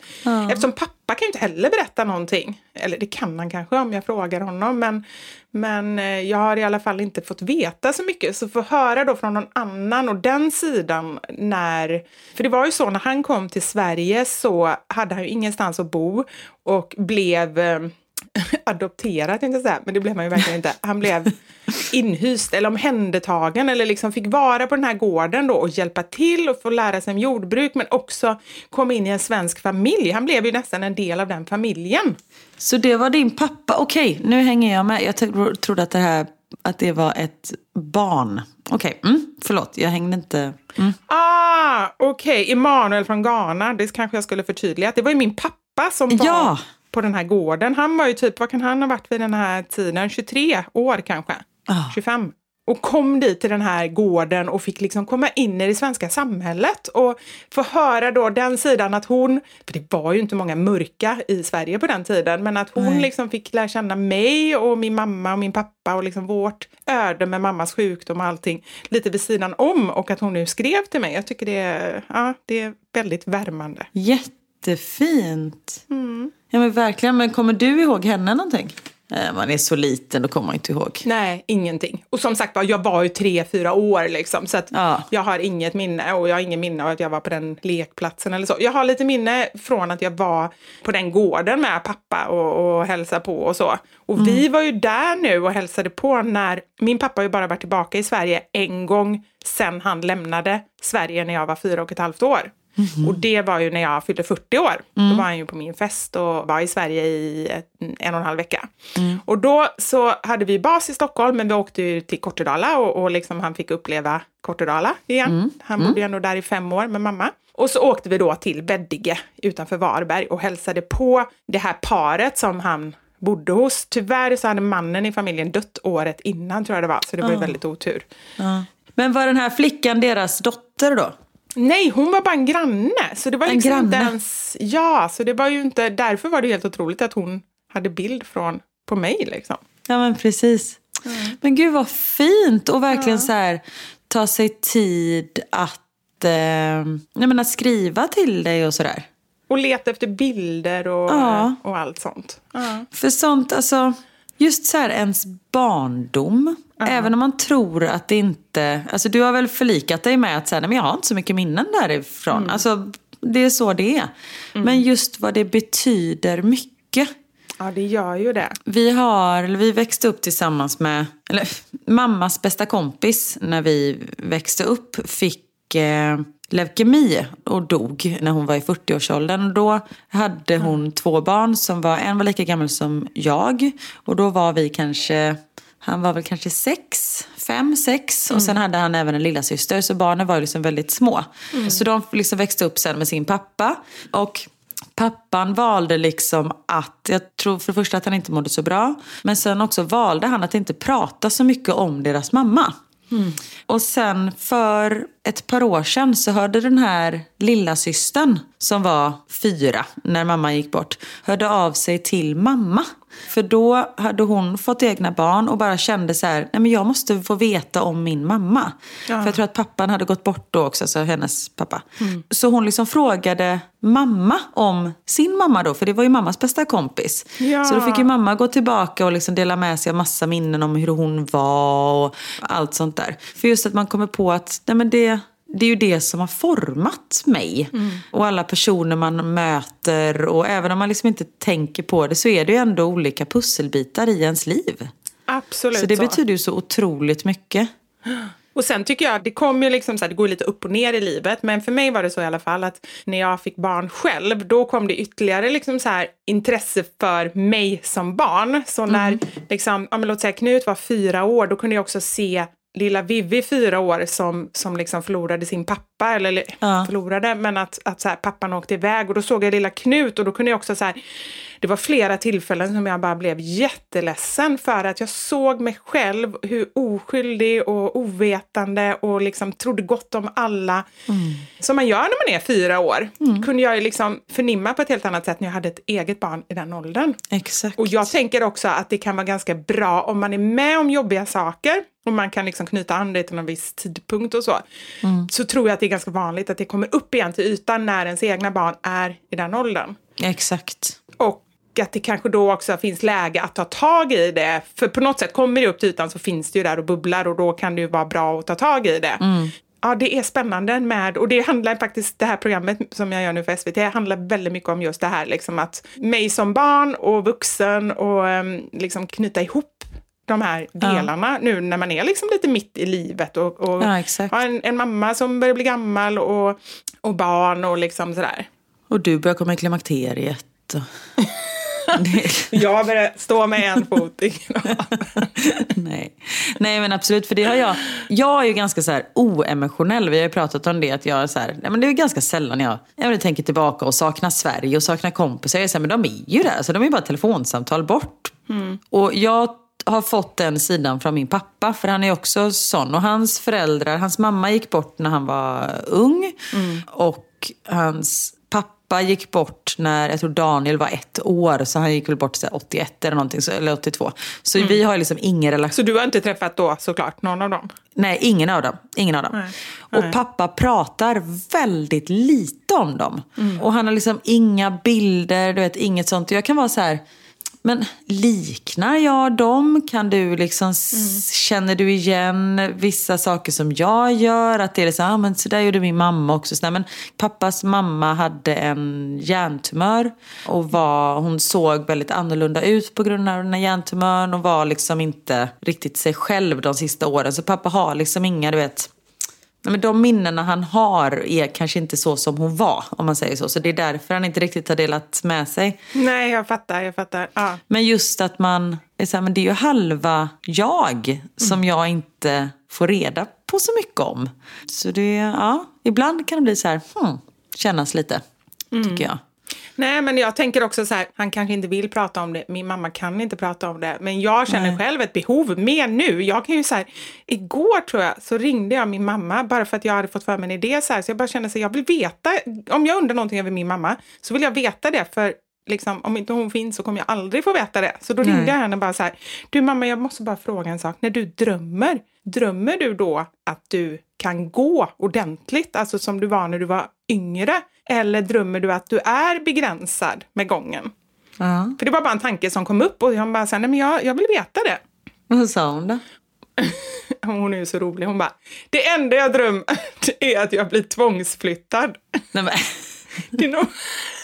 Eftersom pappa kan ju inte heller berätta någonting. Eller det kan han kanske om jag frågar honom. Men, men eh, jag har i alla fall inte fått veta så mycket. Så få höra då från någon annan och den sidan när... För det var ju så när han kom till Sverige så hade han ju ingenstans att bo och blev eh, adopterad, tänkte jag säga, men det blev man ju verkligen inte. Han blev inhyst eller omhändertagen eller liksom fick vara på den här gården då och hjälpa till och få lära sig om jordbruk men också komma in i en svensk familj. Han blev ju nästan en del av den familjen. Så det var din pappa. Okej, nu hänger jag med. Jag tro- trodde att det här att det var ett barn. Okej, mm, förlåt. Jag hängde inte... Mm. Ah, okej. Emanuel från Ghana, det kanske jag skulle förtydliga. Det var ju min pappa som var Ja. På den här gården. Han var ju typ, vad kan han ha varit vid den här tiden? 23 år kanske? Ah. 25. Och kom dit till den här gården och fick liksom komma in i det svenska samhället och få höra då den sidan att hon, för det var ju inte många mörka i Sverige på den tiden, men att hon Nej. liksom fick lära känna mig och min mamma och min pappa och liksom vårt öde med mammas sjukdom och allting lite vid sidan om och att hon nu skrev till mig. Jag tycker det är, ja, det är väldigt värmande. Jättefint. Ja men verkligen. Men kommer du ihåg henne någonting? Eh, Man är så liten, då kommer man inte ihåg. Nej, ingenting. Och som sagt jag var ju tre, fyra år liksom. Så Ja. jag har inget minne och jag har ingen minne av att jag var på den lekplatsen eller så. Jag har lite minne från att jag var på den gården med pappa och, och hälsade på och så. Och vi var ju där nu och hälsade på när min pappa har ju bara varit tillbaka i Sverige en gång sen han lämnade Sverige när jag var fyra och ett halvt år. Och det var ju när jag fyllde 40 år. Då var han ju på min fest och var i Sverige i ett, en och en halv vecka. Och då så hade vi bas i Stockholm, men vi åkte ju till Kortedala och, och liksom han fick uppleva Kortedala igen. Han bodde ju ändå där i fem år med mamma. Och så åkte vi då till Veddige utanför Varberg och hälsade på det här paret som han bodde hos. Tyvärr så hade mannen i familjen dött året innan tror jag det var, så det var ju väldigt otur. Men var den här flickan deras dotter då? Nej, hon var bara en granne. Så det var En liksom inte granne? ens... Ja, så det var ju inte... Därför var det helt otroligt att hon hade bild från, på mig liksom. Ja men precis. Men gud vad fint och verkligen så här ta sig tid att, eh, jag menar, skriva till dig och sådär. Och leta efter bilder och, Ja. och allt sånt. Ja. För sånt, alltså, just så här ens barndom. Även om man tror att det inte, alltså du har väl förlikat dig med att säga, nej men jag har inte så mycket minnen därifrån. Alltså det är så det är. Men just vad det betyder mycket. ja, det gör ju det. Vi har, vi växte upp tillsammans med, eller mammas bästa kompis när vi växte upp fick eh, leukemi och dog när hon var i 40-årsåldern. Och Då hade hon två barn som var, en var lika gammal som jag och då var vi kanske, han var väl kanske sex, fem, sex och sen hade han även en lilla syster så barnen var liksom väldigt små. Så de liksom växte upp sen med sin pappa och Pappan valde liksom att, jag tror för det första att han inte mådde så bra. Men sen också valde han att inte prata så mycket om deras mamma. Och sen för ett par år sedan så hörde den här lilla systern som var fyra när mamma gick bort, hörde av sig till mamma. För då hade hon fått egna barn och bara kände så här, nej men jag måste få veta om min mamma. För jag tror att pappan hade gått bort då också, så hennes pappa. Så hon liksom frågade mamma om sin mamma då, för det var ju mammas bästa kompis. Ja. Så då fick ju mamma gå tillbaka och liksom dela med sig av massa minnen om hur hon var och allt sånt där. För just att man kommer på att nej men det, det är ju det som har format mig. Och alla personer man möter. Och även om man liksom inte tänker på det så är det ju ändå olika pusselbitar i ens liv. Absolut Så det betyder ju så otroligt mycket. Och sen tycker jag, det kommer ju liksom så här, det går lite upp och ner i livet, men för mig var det så i alla fall att när jag fick barn själv, då kom det ytterligare liksom så här intresse för mig som barn. Så när liksom, ja, men låt säga Knut var fyra år, då kunde jag också se lilla Vivi fyra år som, som liksom förlorade sin pappa, eller Ja. förlorade, men att, att så här, pappan åkte iväg och då såg jag lilla Knut och då kunde jag också så här, det var flera tillfällen som jag bara blev jätteledsen för att jag såg mig själv hur oskyldig och ovetande och liksom trodde gott om alla. Som man gör när man är fyra år. Kunde jag liksom förnimma på ett helt annat sätt när jag hade ett eget barn i den åldern. Exakt. Och jag tänker också att det kan vara ganska bra om man är med om jobbiga saker och man kan liksom knyta an det till någon viss tidpunkt och så. Så tror jag att det är ganska vanligt att det kommer upp igen till ytan när ens egna barn är i den åldern. Exakt. Och att det kanske då också finns läge att ta tag i det. För på något sätt kommer det upp till ytan så finns det ju där och bubblar och då kan det ju vara bra att ta tag i det. Ja, det är spännande med, och det handlar faktiskt, det här programmet som jag gör nu för SVT, handlar väldigt mycket om just det här, liksom att mig som barn och vuxen och em, liksom knyta ihop de här delarna nu när man är liksom lite mitt i livet och, och Ja, har en, en mamma som börjar bli gammal och, och barn och liksom sådär. Och du börjar komma i klimakteriet. Jag börjar stå med en fot i. Nej. nej, men absolut. För det har jag. Jag är ju ganska så här oemotionell. Vi har ju pratat om det. Att jag är så här, nej, men det är ganska sällan jag, jag tänker tillbaka och saknar Sverige och saknar kompisar. Jag är så här, men de är ju där. Så de är ju bara telefonsamtal bort. Och jag har fått den sidan från min pappa. För han är också sån. Och hans föräldrar, hans mamma gick bort när han var ung. Och hans pappa gick bort när, jag tror Daniel var ett år. Så han gick väl bort så här 81 eller någonting, så, eller 82. Så vi har liksom ingen relation. Så du har inte träffat då såklart någon av dem? Nej, ingen av dem. Ingen av dem. Nej. Och Nej. pappa pratar väldigt lite om dem. Och han har liksom inga bilder, du vet, inget sånt. Jag kan vara så här, men liknar jag dem? Kan du liksom, s- Känner du igen vissa saker som jag gör? Att det är liksom, ah, men så där gjorde min mamma också. Så där, men pappas mamma hade en hjärntumör. Och var, hon såg väldigt annorlunda ut på grund av den här hjärntumören. Och var liksom inte riktigt sig själv de sista åren. Så pappa har liksom inga, du vet, men de minnena han har är kanske inte så som hon var, om man säger så. Så det är därför han inte riktigt har delat med sig. Nej, jag fattar, jag fattar. Ja. Men just att man är så här, men det är ju halva jag som jag inte får reda på så mycket om. Så det, ja, ibland kan det bli så här, hmm, kännas lite, tycker jag. Nej, men jag tänker också så här, han kanske inte vill prata om det, min mamma kan inte prata om det, men jag känner själv ett behov mer nu. Jag kan ju så här, igår tror jag, så ringde jag min mamma bara för att jag hade fått för mig en idé så här, så jag bara kände så här, jag vill veta, om jag undrar någonting över min mamma, så vill jag veta det, för liksom, om inte hon finns så kommer jag aldrig få veta det. Så då ringde jag henne bara så här, du mamma, jag måste bara fråga en sak, när du drömmer, drömmer du då att du kan gå ordentligt, alltså som du var när du var yngre? Eller drömmer du att du är begränsad med gången? Ja. För det var bara en tanke som kom upp och jag bara sa, nej men jag, jag vill veta det. Vad sa hon då? Hon är ju så rolig, hon bara, det enda jag drömmer är att jag blir tvångsflyttad. Nej, men,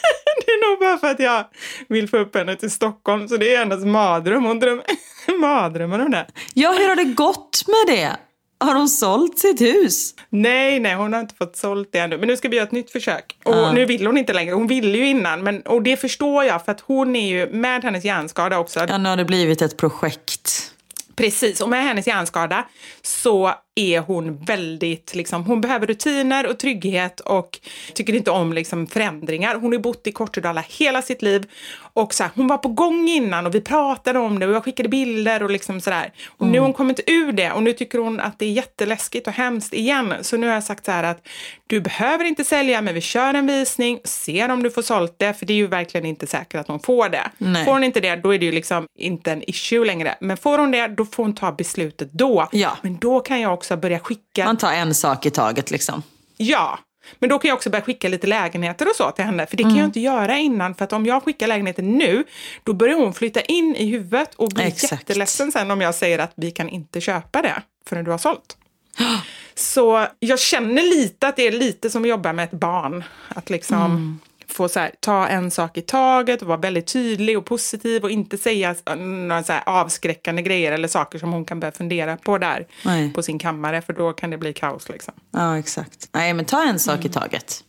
Det är, nog, bara för att jag vill få upp henne till Stockholm, så det är hennes mardröm. Hon drömmer, mardrömmar om det. ja, hur har det gått med det? Har hon sålt sitt hus? Nej, nej, hon har inte fått sålt det ännu. Men nu ska vi göra ett nytt försök. Och nu vill hon inte längre. Hon ville ju innan, men, och det förstår jag, för att hon är ju, med hennes hjärnskada också, Ja, nu har det blivit ett projekt. Precis, och med hennes hjärnskada så är hon väldigt, liksom, hon behöver rutiner och trygghet och tycker inte om liksom, förändringar. Hon har bott i Kortedala hela sitt liv och så här, hon var på gång innan och vi pratade om det och jag skickade bilder och liksom sådär. Och nu har hon kommit ur det och nu tycker hon att det är jätteläskigt och hemskt igen. Så nu har jag sagt så här att du behöver inte sälja men vi kör en visning, ser om du får sålt det för det är ju verkligen inte säkert att hon får det. Nej. Får hon inte det då är det ju liksom inte en issue längre. Men får hon det då får hon ta beslutet då. Ja. Men då kan jag också börja skicka Man tar en sak i taget liksom. Ja, men då kan jag också börja skicka lite lägenheter och så till henne. För det kan Mm. jag inte göra innan. För att om jag skickar lägenheter nu, då börjar hon flytta in i huvudet och blir Exakt. jätteledsen sen om jag säger att vi kan inte köpa det förrän du har sålt. Så jag känner lite att det är lite som att jobba med ett barn. Att liksom Mm. Få så här, ta en sak i taget och vara väldigt tydlig och positiv och inte säga några så avskräckande grejer eller saker som hon kan börja fundera på där Nej. på sin kammare. För då kan det bli kaos liksom. Ja, exakt. Nej, men ta en sak i taget.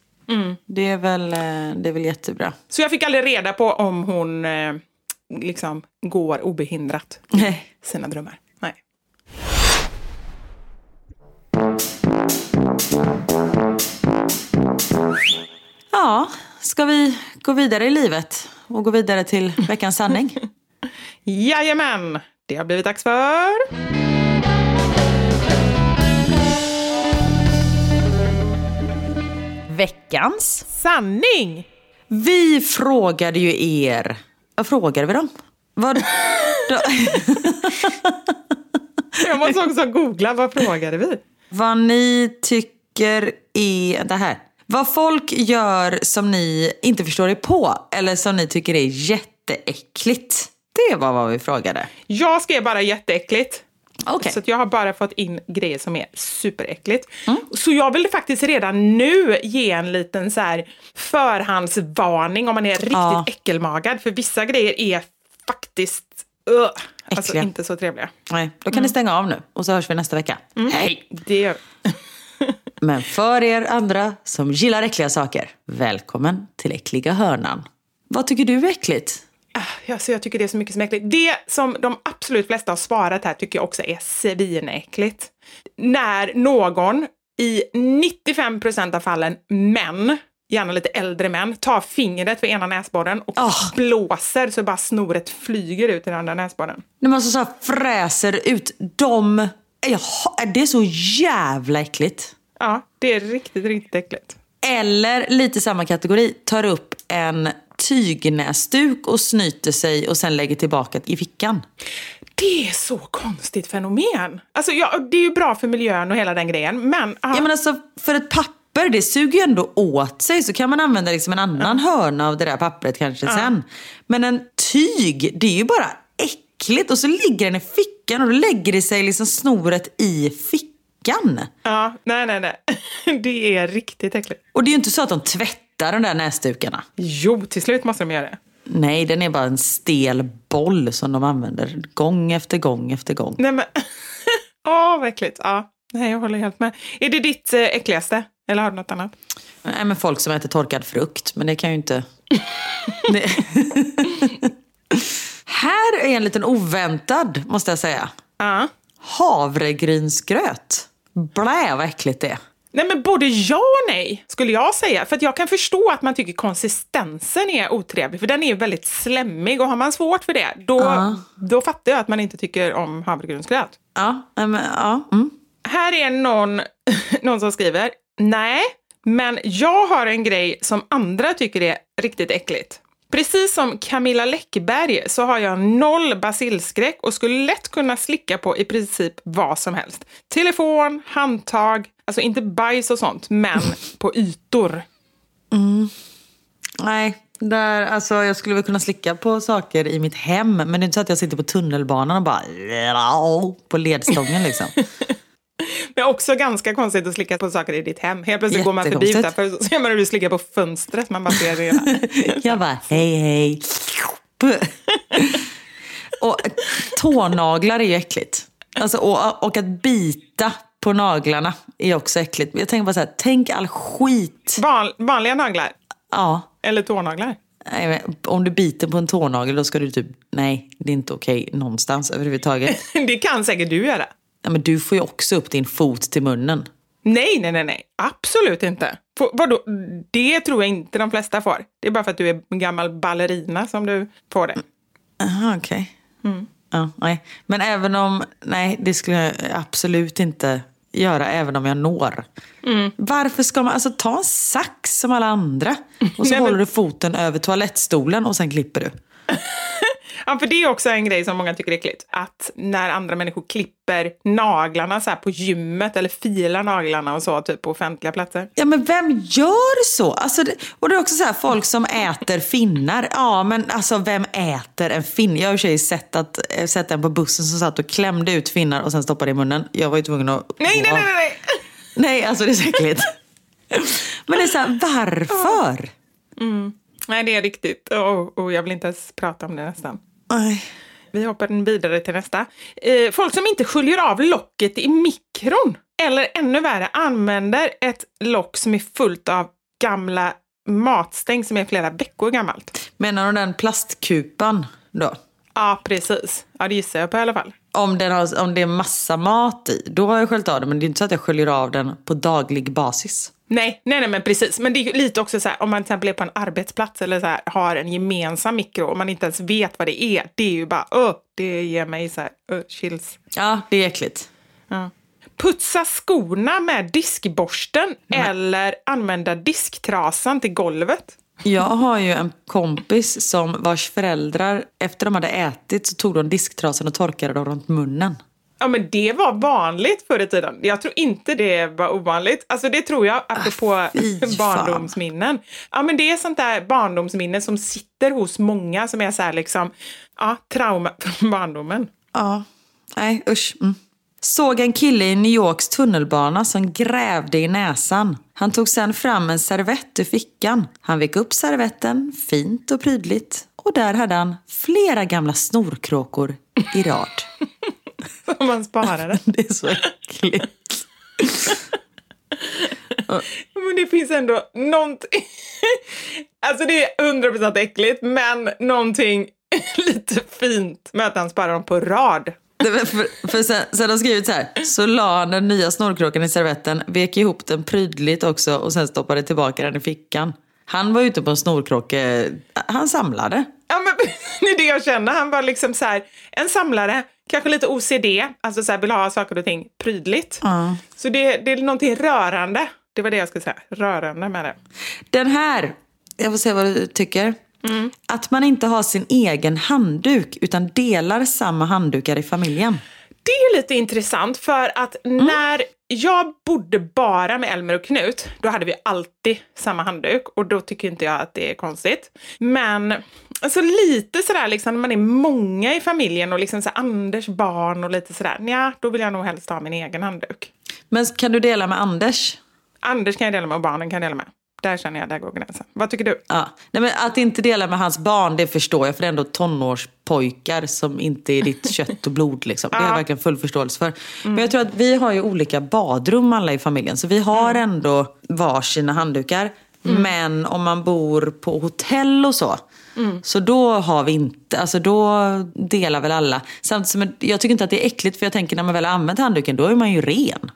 Det, är väl, eh, det är väl jättebra. Så jag fick aldrig reda på om hon eh, liksom går obehindrat Nej. sina drömmar. Nej. Ja, ska vi gå vidare i livet och gå vidare till veckans sanning? Jajamän! Det har blivit dags för... Veckans? Sanning! Vi frågade ju er. Vad frågade vi dem? Vad, Jag måste också googla. Vad frågade vi? vad ni tycker är... Det här. Vad folk gör som ni inte förstår er på eller som ni tycker är jätteäckligt. Det var vad vi frågade. Jag skrev bara jätteäckligt. Okej. Så att jag har bara fått in grejer som är superäckligt. Så jag vill faktiskt redan nu ge en liten så här förhandsvarning om man är riktigt Ja. äckelmagad. För vissa grejer är faktiskt uh, alltså inte så trevliga. Nej, då kan ni stänga av nu och så hörs vi nästa vecka. Hej! Det. Men för er andra som gillar äckliga saker, välkommen till äckliga hörnan. Vad tycker du är äckligt? Ja, så jag tycker det är så mycket som är äckligt. Det som de absolut flesta har svarat här tycker jag också är svinäckligt. När någon i 95 procent av fallen män, gärna lite äldre män, tar fingret för ena näsborren och Ah. blåser så bara snoret flyger ut i den andra näsborren. När man så, så fräser ut de... Jaha, det är så jävla äckligt. Ja, det är riktigt, riktigt äckligt. Eller lite samma kategori, tar upp en tygnäsduk och snyter sig och sen lägger tillbaka i fickan. Det är så konstigt fenomen. Alltså, ja, det är ju bra för miljön och hela den grejen, men... ja. Ja, men alltså, för ett papper, det suger ju ändå åt sig. Så kan man använda liksom en annan hörna av det där pappret kanske sen. Men en tyg, det är ju bara äckligt. Och så ligger den i fickan och då lägger det sig liksom snoret i fickan. Ja, nej, nej, nej. Det är riktigt äckligt. Och det är ju inte så att de tvättar de där näsdukarna. Jo, till slut måste de göra det. Nej, den är bara en stel boll som de använder gång efter gång efter gång. Nej men, åh vad äckligt. Ja, nej jag håller helt med. Är det ditt eh, äckligaste? Eller har du något annat? Nej, men folk som äter torkad frukt, men det kan ju inte... Här är en liten oväntad, måste jag säga. Ja. Havregrynsgröt. Blä, vad äckligt det är. Nej men både ja och nej, skulle jag säga. För att jag kan förstå att man tycker konsistensen är otrevlig, för den är väldigt slemmig och har man svårt för det, då, Ja. då fattar jag att man inte tycker om havregrynsgröt. Ja, men, ja. Mm. Här är någon, någon som skriver, nej, men jag har en grej som andra tycker är riktigt äckligt. Precis som Camilla Läckberg så har jag noll basilskräck och skulle lätt kunna slicka på i princip vad som helst. Telefon, handtag, alltså inte bajs och sånt, men på ytor. Nej, där, alltså, jag skulle väl kunna slicka på saker i mitt hem. Men det är inte så att jag sitter på tunnelbanan och bara... På ledstången liksom. Men också ganska konstigt att slicka på saker i ditt hem. Helt plötsligt går man förbi utanför så ser man hur du slickar på fönstret. Man bara ser det. Jag bara, hej hej. och tånaglar är ju äckligt. Alltså, och, och att bita på naglarna är också äckligt. Jag tänker bara så här, tänk all skit. Van, vanliga naglar, Ja, eller tånaglar. nej, men om du biter på en tånagel då ska du typ, nej det är inte okej någonstans överhuvudtaget. Det kan säkert du göra. Ja, men du får ju också upp din fot till munnen. Nej, nej, nej, nej. Absolut inte. Får, vadå? Det tror jag inte de flesta får. Det är bara för att du är en gammal ballerina som du får det. Jaha, okej. Ja, nej. Men även om, nej det skulle jag absolut inte göra även om jag når. Varför ska man, alltså ta en sax som alla andra och så Nej, men- håller du foten över toalettstolen och sen klipper du. Ja, för det är också en grej som många tycker är äckligt. Att när andra människor klipper naglarna så på gymmet eller filar naglarna och så typ på offentliga platser. Ja men vem gör så? Alltså, och det är också så här, folk som äter finnar. Ja men alltså vem äter en finne? Jag har i och för sig sett, att, eh, sett en på bussen som satt och klämde ut finnar och sen stoppade i munnen. Jag var ju tvungen att... Nej, nej, nej, nej, nej! Alltså det är så äckligt. Men det är så här, varför? Nej, det är riktigt. Och, och jag vill inte ens prata om det nästan. Nej. Vi hoppar vidare till nästa. Eh, folk som inte sköljer av locket i mikron. Eller ännu värre, använder ett lock som är fullt av gamla matstäng som är flera veckor gammalt. Menar du den plastkupan då? Ja, precis. Ja, det gissar jag på i alla fall. Om, den har, om det är massa mat i, då har jag sköljt av den. Men det är inte så att jag sköljer av den på daglig basis. Nej, nej, nej, men precis. Men det är lite också så här, om man till exempel är på en arbetsplats eller så här, har en gemensam mikro och man inte ens vet vad det är. Det är ju bara, öh, det ger mig så här, öh, chills. Ja, det är äckligt. Putsa skorna med diskborsten eller använda disktrasan till golvet. Jag har ju en kompis som vars föräldrar, efter de hade ätit så tog de disktrasan och torkade dem runt munnen. Ja, men det var vanligt förr i tiden. Jag tror inte det var ovanligt. Alltså det tror jag, apropå Ah, barndomsminnen. Ja, men det är sånt där barndomsminne som sitter hos många som är så här liksom, ja, trauma från barndomen. Ja, nej usch. Mm. Såg en kille i New Yorks tunnelbana som grävde i näsan. Han tog sen fram en servett ur fickan. Han vek upp servetten, fint och prydligt. Och där hade han flera gamla snorkråkor i rad. Som man sparade. Det är så äckligt. Men det finns ändå någonting... Alltså det är 100% äckligt, men någonting lite fint med att han sparar dem på rad. För, för sen, sen har de skrivit så här. Så la han den nya snorkråkan i servetten, vek ihop den prydligt också och sen stoppade tillbaka den i fickan. Han var ute på en snorkråke, han samlade. Ja, men det är det jag känner. Han var liksom så här, en samlare, kanske lite OCD, alltså så här, vill ha saker och ting prydligt. Så det, det är någonting rörande. Det var det jag skulle säga, rörande med det. Den här, jag får se vad du tycker. Att man inte har sin egen handduk utan delar samma handdukar i familjen. Det är lite intressant för att när jag bodde bara med Elmer och Knut, då hade vi alltid samma handduk och då tycker inte jag att det är konstigt. Men alltså lite sådär liksom när man är många i familjen och liksom så Anders barn och lite sådär, ja då vill jag nog helst ha min egen handduk. Men kan du dela med Anders? Anders kan jag dela med och barnen kan jag dela med. Där känner jag, där går gränsen. Vad tycker du? Ja. Nej, men att inte dela med hans barn, det förstår jag. För det är ändå tonårspojkar som inte är ditt kött och blod. Liksom. Det har jag verkligen full förståelse för. Men jag tror att vi har ju olika badrum alla i familjen. Så vi har ändå varsina handdukar. Men om man bor på hotell och så. Så då har vi inte, alltså då delar väl alla. Samtidigt som jag tycker inte att det är äckligt för jag tänker när man väl har använt handduken då är man ju ren.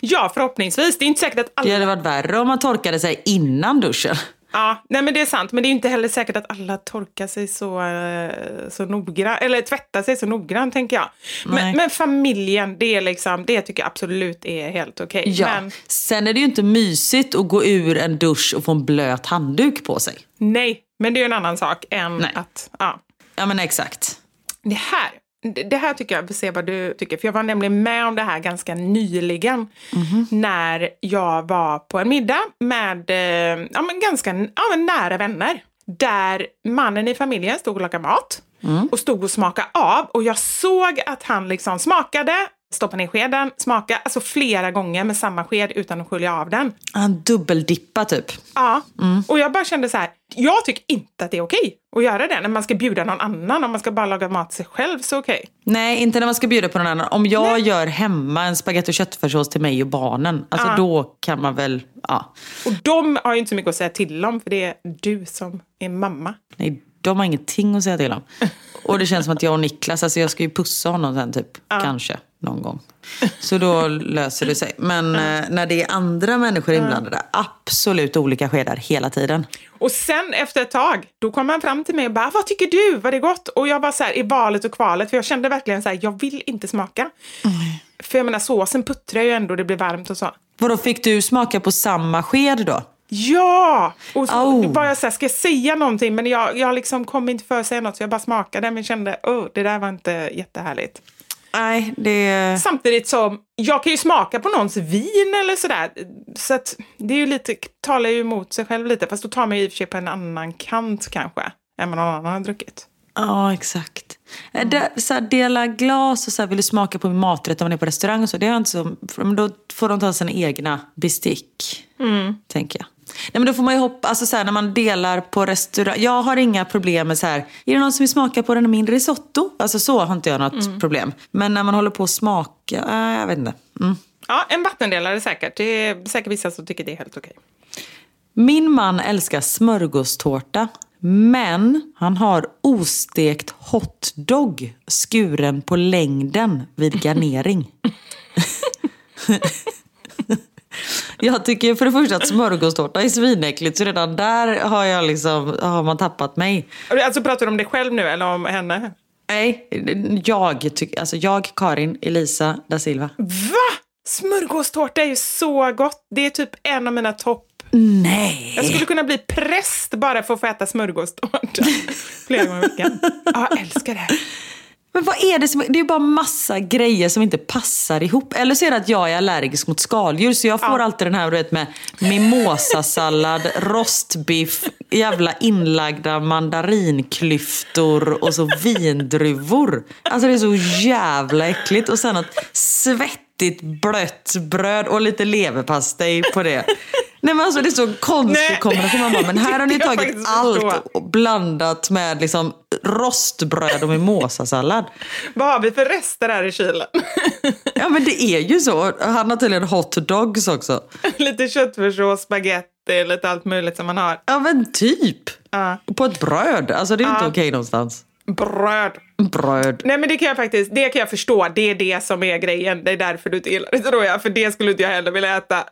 Ja, förhoppningsvis. Det är inte säkert att alla... Det hade varit värre om man torkade sig innan duschen. Ja, nej men det är sant. Men det är inte heller säkert att alla torkar sig så, eh, så noggrant, eller tvättar sig så noggrant tänker jag. Men, men familjen, det är liksom, det tycker jag absolut är helt okej. Ja. Men Sen är det ju inte mysigt att gå ur en dusch och få en blöt handduk på sig. nej, men det är ju en annan sak än Nej. att, ja. Ja men exakt. Det här, det- här tycker jag, vi får se vad du tycker. För jag var nämligen med om det här ganska nyligen. När jag var på en middag med eh, ja, men ganska ja, men nära vänner. Där mannen i familjen stod och lagade mat. Och stod och smakade av. Och jag såg att han liksom smakade, stoppade ner skeden, smakade, alltså flera gånger med samma sked utan att skölja av den. Han dubbeldippa typ. Ja, och jag bara kände så här, jag tycker inte att det är okej att göra det när man ska bjuda någon annan. Om man ska bara laga mat sig själv så okej. Nej, inte när man ska bjuda på någon annan. Om jag Nej. gör hemma en spagetti och köttfärssås till mig och barnen, alltså Ja. då kan man väl, ja. Och de har ju inte så mycket att säga till om för det är du som är mamma. Nej, de har ingenting att säga till om. Och det känns som att jag och Niklas, alltså jag ska ju pussa honom sen typ, kanske. Någon gång. Så då löser det sig. Men eh, när det är andra människor inblandade, absolut olika skedar hela tiden. Och sen efter ett tag, då kom han fram till mig och bara, vad tycker du? Var det gott? Och jag var så här i valet och kvalet, för jag kände verkligen så här, jag vill inte smaka. För jag menar, såsen puttrar ju ändå, det blir varmt och så. Vadå, fick du smaka på samma sked då? Ja! Och så Au. var jag så här, ska jag säga någonting? Men jag, jag liksom kom inte för att säga något, så jag bara smakade, men kände, oh, det där var inte jättehärligt. Nej, det... Samtidigt som, jag kan ju smaka på någons vin eller sådär. Så att det är ju lite, talar ju emot sig själv lite, fast då tar man ju i och för sig på en annan kant kanske, än vad någon annan har druckit. Ja, exakt. Mm. Det, så här, dela glas och så här, vill du smaka på min maträtt om man är på restaurang och så. Det är inte så, men då får de ta sina egna bestick, tänker jag. Nej, men då får man ju hoppa, alltså så här, när man delar på restaurang. Jag har inga problem med så här, är det någon som vill smaka på den min risotto? Alltså så har inte jag något problem. Men när man håller på att smaka, äh, jag vet inte. Mm. Ja, en vattendelare säkert. Det är säkert vissa som tycker det är helt okej. Min man älskar smörgåstårta. Men han har ostekt hotdog skuren på längden vid garnering. Jag tycker för det första att smörgåstårta är svinäckligt så redan där har, jag liksom, har man tappat mig. Alltså pratar du om dig själv nu eller om henne? Nej, jag, tycker, alltså jag Karin Elisa da Silva. Va? Smörgåstårta är ju så gott. Det är typ en av mina topp... Nej! Jag skulle kunna bli präst bara för att få äta smörgåstårta flera gånger i veckan. Ja, jag älskar det. Men vad är det som, det är ju bara massa grejer som inte passar ihop. Eller så är det att jag är allergisk mot skaldjur så jag får alltid den här du vet, med mimosasallad, rostbiff, jävla inlagda mandarinklyftor och så vindruvor. Alltså det är så jävla äckligt. Och sen ett svettigt blött bröd och lite leverpastej på det. Nej men alltså det är så konstig kombination. Man bara, men här har ni tagit allt och blandat med liksom rostbröd och mimosasallad. Vad har vi för rester här i kylen? Ja men det är ju så. Han har tydligen hot dogs också. lite köttfärssås, spagetti, lite allt möjligt som man har. Ja men typ. Ja. På ett bröd. Alltså det är inte Ja. okej någonstans. Bröd. Bröd. Nej men det kan jag faktiskt, det kan jag förstå. Det är det som är grejen. Det är därför du inte gillar det tror jag. För det skulle inte jag heller vilja äta.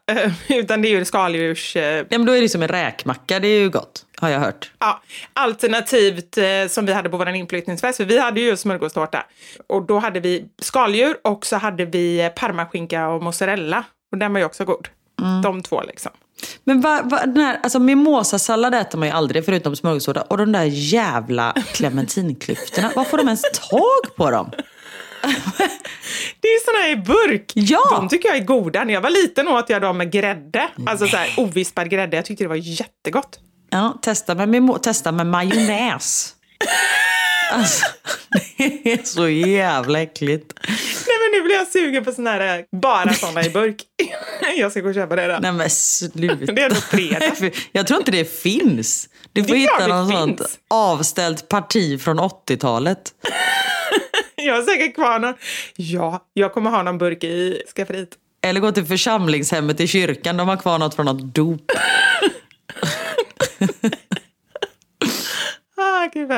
Utan det är ju skaldjurs... Ja men då är det som en räkmacka. Det är ju gott. Har jag hört. Ja, alternativt eh, som vi hade på vår inflyttningsfest, för vi hade ju smörgåstårta. Och då hade vi skaldjur och så hade vi eh, parmaskinka och mozzarella. Och den var ju också god. De två liksom. Men va, va, den här, alltså mimosasallad äter man ju aldrig förutom smörgåstårta. Och de där jävla clementinklyftorna. Var får de ens tag på dem? Det är såna här i burk. Ja! De tycker jag är goda. När jag var liten åt jag dem med grädde. Alltså så här ovispad grädde. Jag tyckte det var jättegott. Ja, testa med, testa med majonnäs. Alltså, det är så jävla äckligt. Nej men nu blir jag sugen på såna här, eh, bara såna i burk. jag ska gå och köpa det då. Nej men sluta. Det är ändå fredag. Jag tror inte det finns. Du får hitta det någon sånt finns. avställt parti från 80-talet. Jag har säkert kvar någon. Ja, jag kommer ha någon burk i skafferiet. Eller gå till församlingshemmet i kyrkan. De har kvar något från något dop. Ah, gud.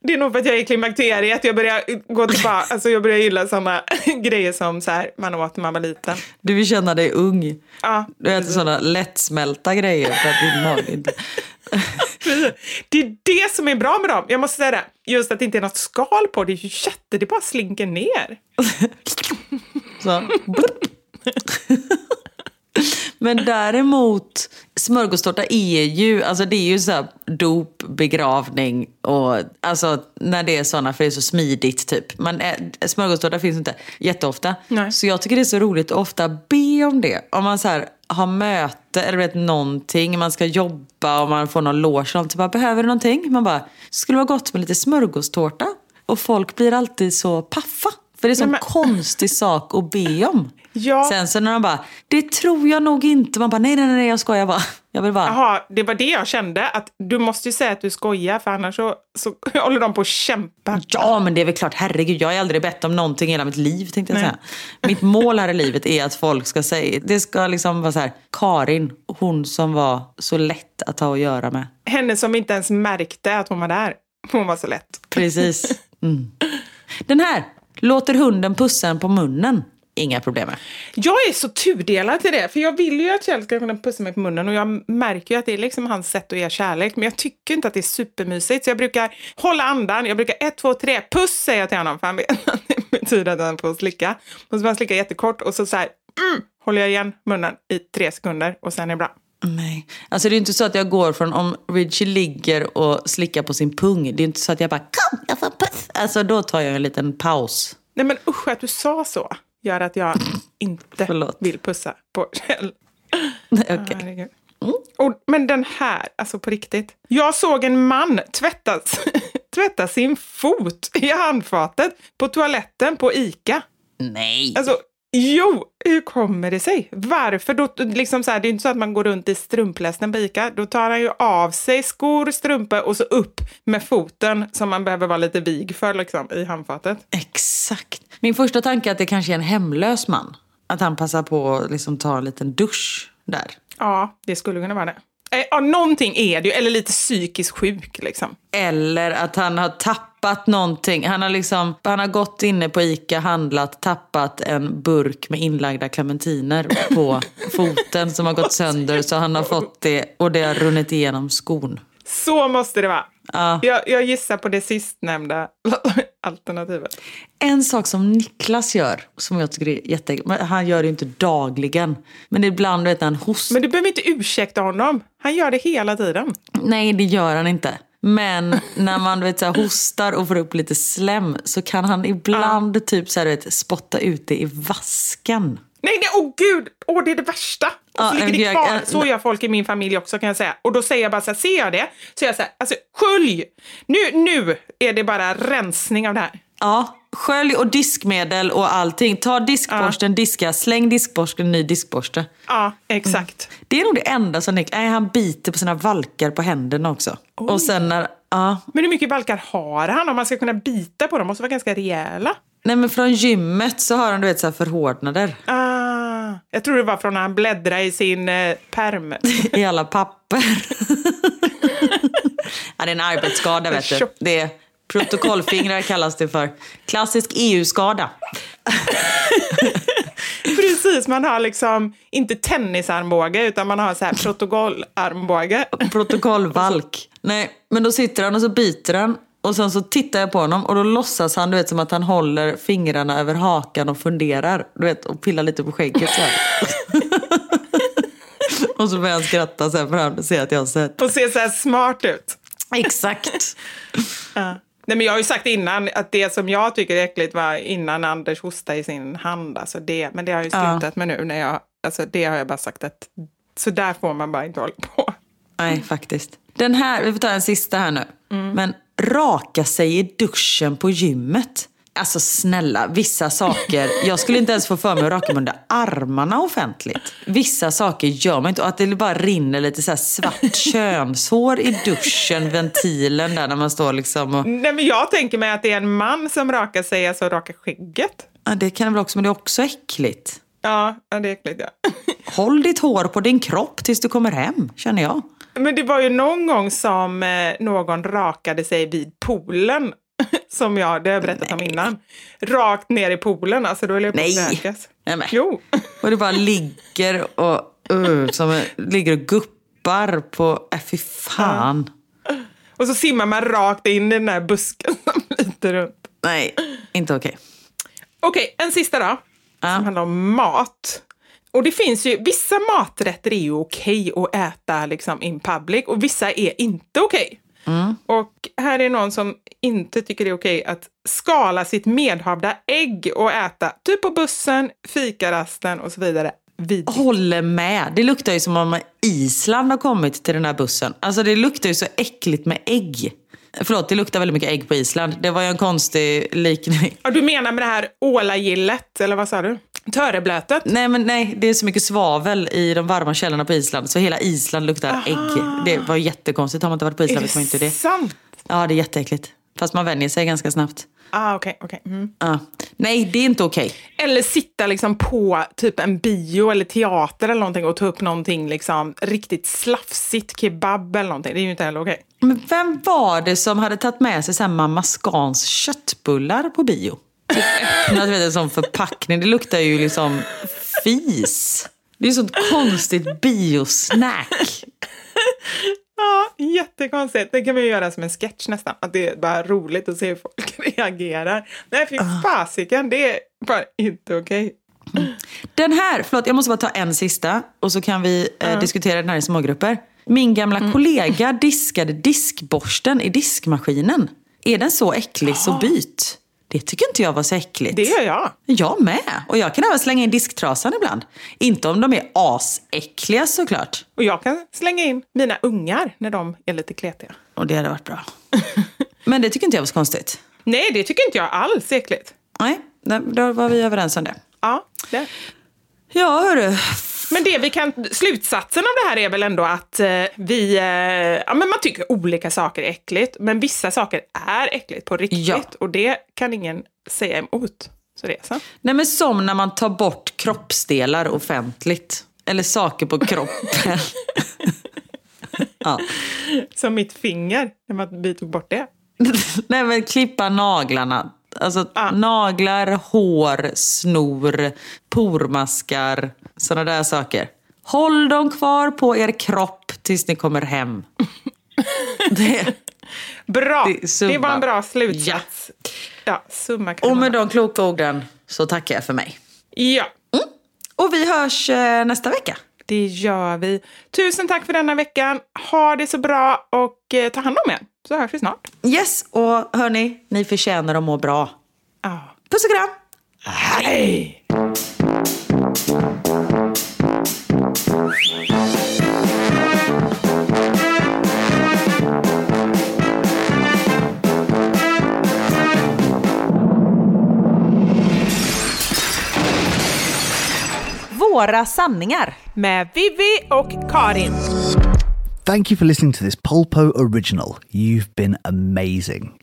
Det är nog för att jag är i klimakteriet. Jag börjar gå tillbaka. Alltså jag börjar gilla såna grejer som så här, man åt när man var liten. Du vill känna dig ung. Ja, Du äter sådana lättsmälta grejer för att din mage inte... precis. Det är det som är bra med dem. Jag måste säga det. Just att det inte är något skal på. Det är ju jätte... Det bara slinker ner. Så. Men däremot, smörgåstårta är ju, alltså det är ju så här dop, begravning och alltså när det är sådana för det är så smidigt typ. Men äh, smörgåstårta finns inte jätteofta. Nej. Så jag tycker det är så roligt att ofta be om det. Om man så här har möte eller vet någonting, man ska jobba och man får någon loge. och Så bara, behöver du någonting? Man bara, skulle vara gott med lite smörgåstårta. Och folk blir alltid så paffa. För det är en sån men- konstig sak att be om. Ja. Sen så när de bara, det tror jag nog inte. Man bara, nej nej nej jag skojar bara. Jag vill bara, Jaha, det var det jag kände. Att du måste ju säga att du skojar för annars så, så håller de på att kämpa. ja men det är väl klart, herregud jag har aldrig bett om någonting i hela mitt liv tänkte jag säga. Mitt mål här i livet är att folk ska säga, det ska liksom vara så här, Karin, hon som var så lätt att ha att göra med. Henne som inte ens märkte att hon var där. Hon var så lätt. Precis. Mm. Den här, Låter hunden pussa en på munnen? Inga problem med. Jag är så tudelad till det, för jag vill ju att Kjell ska kunna pussa mig på munnen och jag märker ju att det är liksom hans sätt att ge kärlek, men jag tycker inte att det är supermysigt. Så jag brukar hålla andan, jag brukar ett, två, tre, puss säger jag till honom, för han vet att det betyder att han får slicka. Och så får han slicka jättekort och så, så här, mm, håller jag igen munnen i tre sekunder och sen är det bra. Nej. Alltså det är inte så att jag går från om Richie ligger och slickar på sin pung. Det är inte så att jag bara kom, jag får puss. Alltså då tar jag en liten paus. Nej men usch att du sa så gör att jag inte Förlåt. vill pussa på Kjell. Okej. Herregud. Och, men den här, alltså på riktigt. Jag såg en man tvätta, tvätta sin fot i handfatet på toaletten på ICA. Nej. Alltså, jo, hur kommer det sig? Varför? Då, liksom så här, det är inte så att man går runt i strumplästen på ICA. Då tar han ju av sig skor, strumpor och så upp med foten som man behöver vara lite vig för liksom, i handfatet. Exakt. Min första tanke är att det kanske är en hemlös man. Att han passar på att liksom ta en liten dusch där. Ja, det skulle kunna vara det. Eh, Ja, någonting är det ju, eller lite psykiskt sjuk liksom. Eller att han har tappat någonting. Han har, liksom, han har gått inne på ICA, handlat, tappat en burk med inlagda clementiner på foten som har gått sönder. Så han har fått det och det har runnit igenom skon. Så måste det vara. Ja. Jag, jag gissar på det sistnämnda alternativet. En sak som Niklas gör, som jag tycker är men han gör det inte dagligen. Men ibland vet han hostar. Men du behöver inte ursäkta honom. Han gör det hela tiden. Nej, det gör han inte. Men när man vet, så här, hostar och får upp lite slem så kan han ibland typ så här, vet, spotta ut det i vasken. Nej, nej, åh gud! Åh, det är det värsta! Och så Ja, ligger det kvar. Så gör folk i min familj också kan jag säga. Och då säger jag bara så här, ser jag det, så jag så här, alltså skölj! Nu, nu är det bara rensning av det här. Ja, skölj och diskmedel och allting. Ta diskborsten, diska, släng diskborsten, ny diskborste. Ja, exakt. Det är nog det enda som Nick, nej, han biter på sina valkar på händerna också. Och sen när, ja. Men hur mycket valkar har han om man ska kunna bita på dem? måste vara ganska rejäla. Nej men från gymmet så har han du vet så här förhårdnader Ah, jag tror det var från när han bläddrade i sin eh, perm. i alla papper. ja, det är en arbetsskada vet du. Det är protokollfingrar kallas det för. Klassisk EU-skada. Precis, man har liksom inte tennisarmbåge utan man har så här protokollarmbåge. Protokollvalk. Nej, men då sitter han och så biter han. Och sen så tittar jag på honom och då låtsas han du vet som att han håller fingrarna över hakan och funderar. Du vet, och pillar lite på skägget så och så börjar han skratta sen för han ser att jag har sett. Och ser så här smart ut. Exakt. Ja. Nej, men jag har ju sagt innan att det som jag tycker är äckligt var innan Anders hostade i sin hand. Alltså det, men det har jag ju Ja. slutat med nu. När jag, alltså det har jag bara sagt att så där får man bara inte hålla på. Nej, faktiskt. Den här, vi får ta en sista här nu. Men raka sig i duschen på gymmet. Alltså snälla, vissa saker. Jag skulle inte ens få för mig att raka mig under armarna offentligt. Vissa saker gör man inte. Och att det bara rinner lite så svart könshår i duschen, ventilen där när man står liksom och... Nej, men jag tänker mig att det är en man som rakar sig, alltså rakar skägget. Ja, det kan det väl också, men det är också äckligt. Ja, ja, det är äckligt ja. Håll ditt hår på din kropp tills du kommer hem, känner jag. Men det var ju någon gång som eh, någon rakade sig vid poolen. Som jag, det har jag berättat om innan. Rakt ner i poolen, alltså då höll jag på att Nej. kräkas. Nej, men. Jo. Och det bara ligger och, uh, som ligger och guppar på... Äh, fy fan. Och så simmar man rakt in i den här busken som flyter runt. Nej, inte okej. Okej, en sista då. Ja. Som handlar om mat. Och det finns ju, vissa maträtter är ju okej att äta liksom in public och vissa är inte okej. Och här är någon som inte tycker det är okej att skala sitt medhavda ägg och äta, typ på bussen, fikarasten och så vidare. Vid. Håller med. Det luktar ju som om Island har kommit till den här bussen. Alltså det luktar ju så äckligt med ägg. Förlåt, det luktar väldigt mycket ägg på Island. Det var ju en konstig likning. Ja, du menar med det här ålagillet, eller vad sa du? Töreblötet? Nej, men nej, det är så mycket svavel i de varma källorna på Island så hela Island luktar ägg. Det var jättekonstigt. Har man inte varit på Island vet man inte det. sant? Ja, det är jätteäckligt. Fast man vänjer sig ganska snabbt. Ah, okej, okej. Mm. Ja. Nej, det är inte okej. Eller sitta liksom på typ en bio eller teater eller någonting och ta upp någonting liksom riktigt slafsigt, kebab eller någonting. Det är ju inte heller okej. Men vem var det som hade tagit med sig så här Mamma Scans köttbullar på bio? Öppnat vet, en sån förpackning. Det luktar ju liksom fis. Det är sånt konstigt biosnack. Ja, jättekonstigt. Det kan vi göra som en sketch nästan. Att det är bara roligt att se hur folk reagerar. Nej, fy fasiken. Det är bara inte okej. Den här, förlåt jag måste bara ta en sista och så kan vi eh, diskutera den här i smågrupper. Min gamla kollega diskade diskborsten i diskmaskinen. Är den så äcklig så byt. Det tycker inte jag var så äckligt. Det gör jag. Jag med. Och jag kan även slänga in disktrasan ibland. Inte om de är asäckliga såklart. Och jag kan slänga in mina ungar när de är lite kletiga. Och det hade varit bra. Men det tycker inte jag var så konstigt. Nej, det tycker inte jag alls är äckligt. Nej, då var vi överens om det. Ja, det. Ja, hörru. Men det vi kan, slutsatsen av det här är väl ändå att eh, vi, eh, ja men man tycker olika saker är äckligt, men vissa saker är äckligt på riktigt Ja. och det kan ingen säga emot. Så det är så. Nej men som när man tar bort kroppsdelar offentligt. Eller saker på kroppen. ja. Som mitt finger, när man, vi tog bort det. Nej men klippa naglarna. Alltså Ah. naglar, hår, snor, pormaskar, sådana där saker. Håll dem kvar på er kropp tills ni kommer hem. det, Bra! Det Det, var en bra slutsats. Ja, summa och med de kloka orden så tackar jag för mig. Ja, Och vi hörs eh, nästa vecka. Det gör vi. Tusen tack för denna veckan. Ha det så bra och eh, ta hand om er. Så hörs vi snart. Yes, och hörni, ni förtjänar att må bra. Ja. Puss och kram! Hej! Våra sanningar. Med Vivi och Karin. Thank you for listening to this Polpo original. You've been amazing.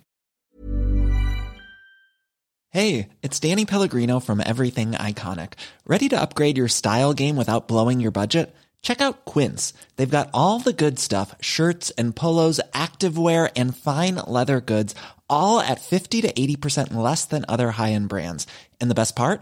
Hey, it's Danny Pellegrino from Everything Iconic. Ready to upgrade your style game without blowing your budget? Check out Quince. They've got all the good stuff shirts and polos, activewear, and fine leather goods, all at 50 to 80% less than other high end brands. And the best part?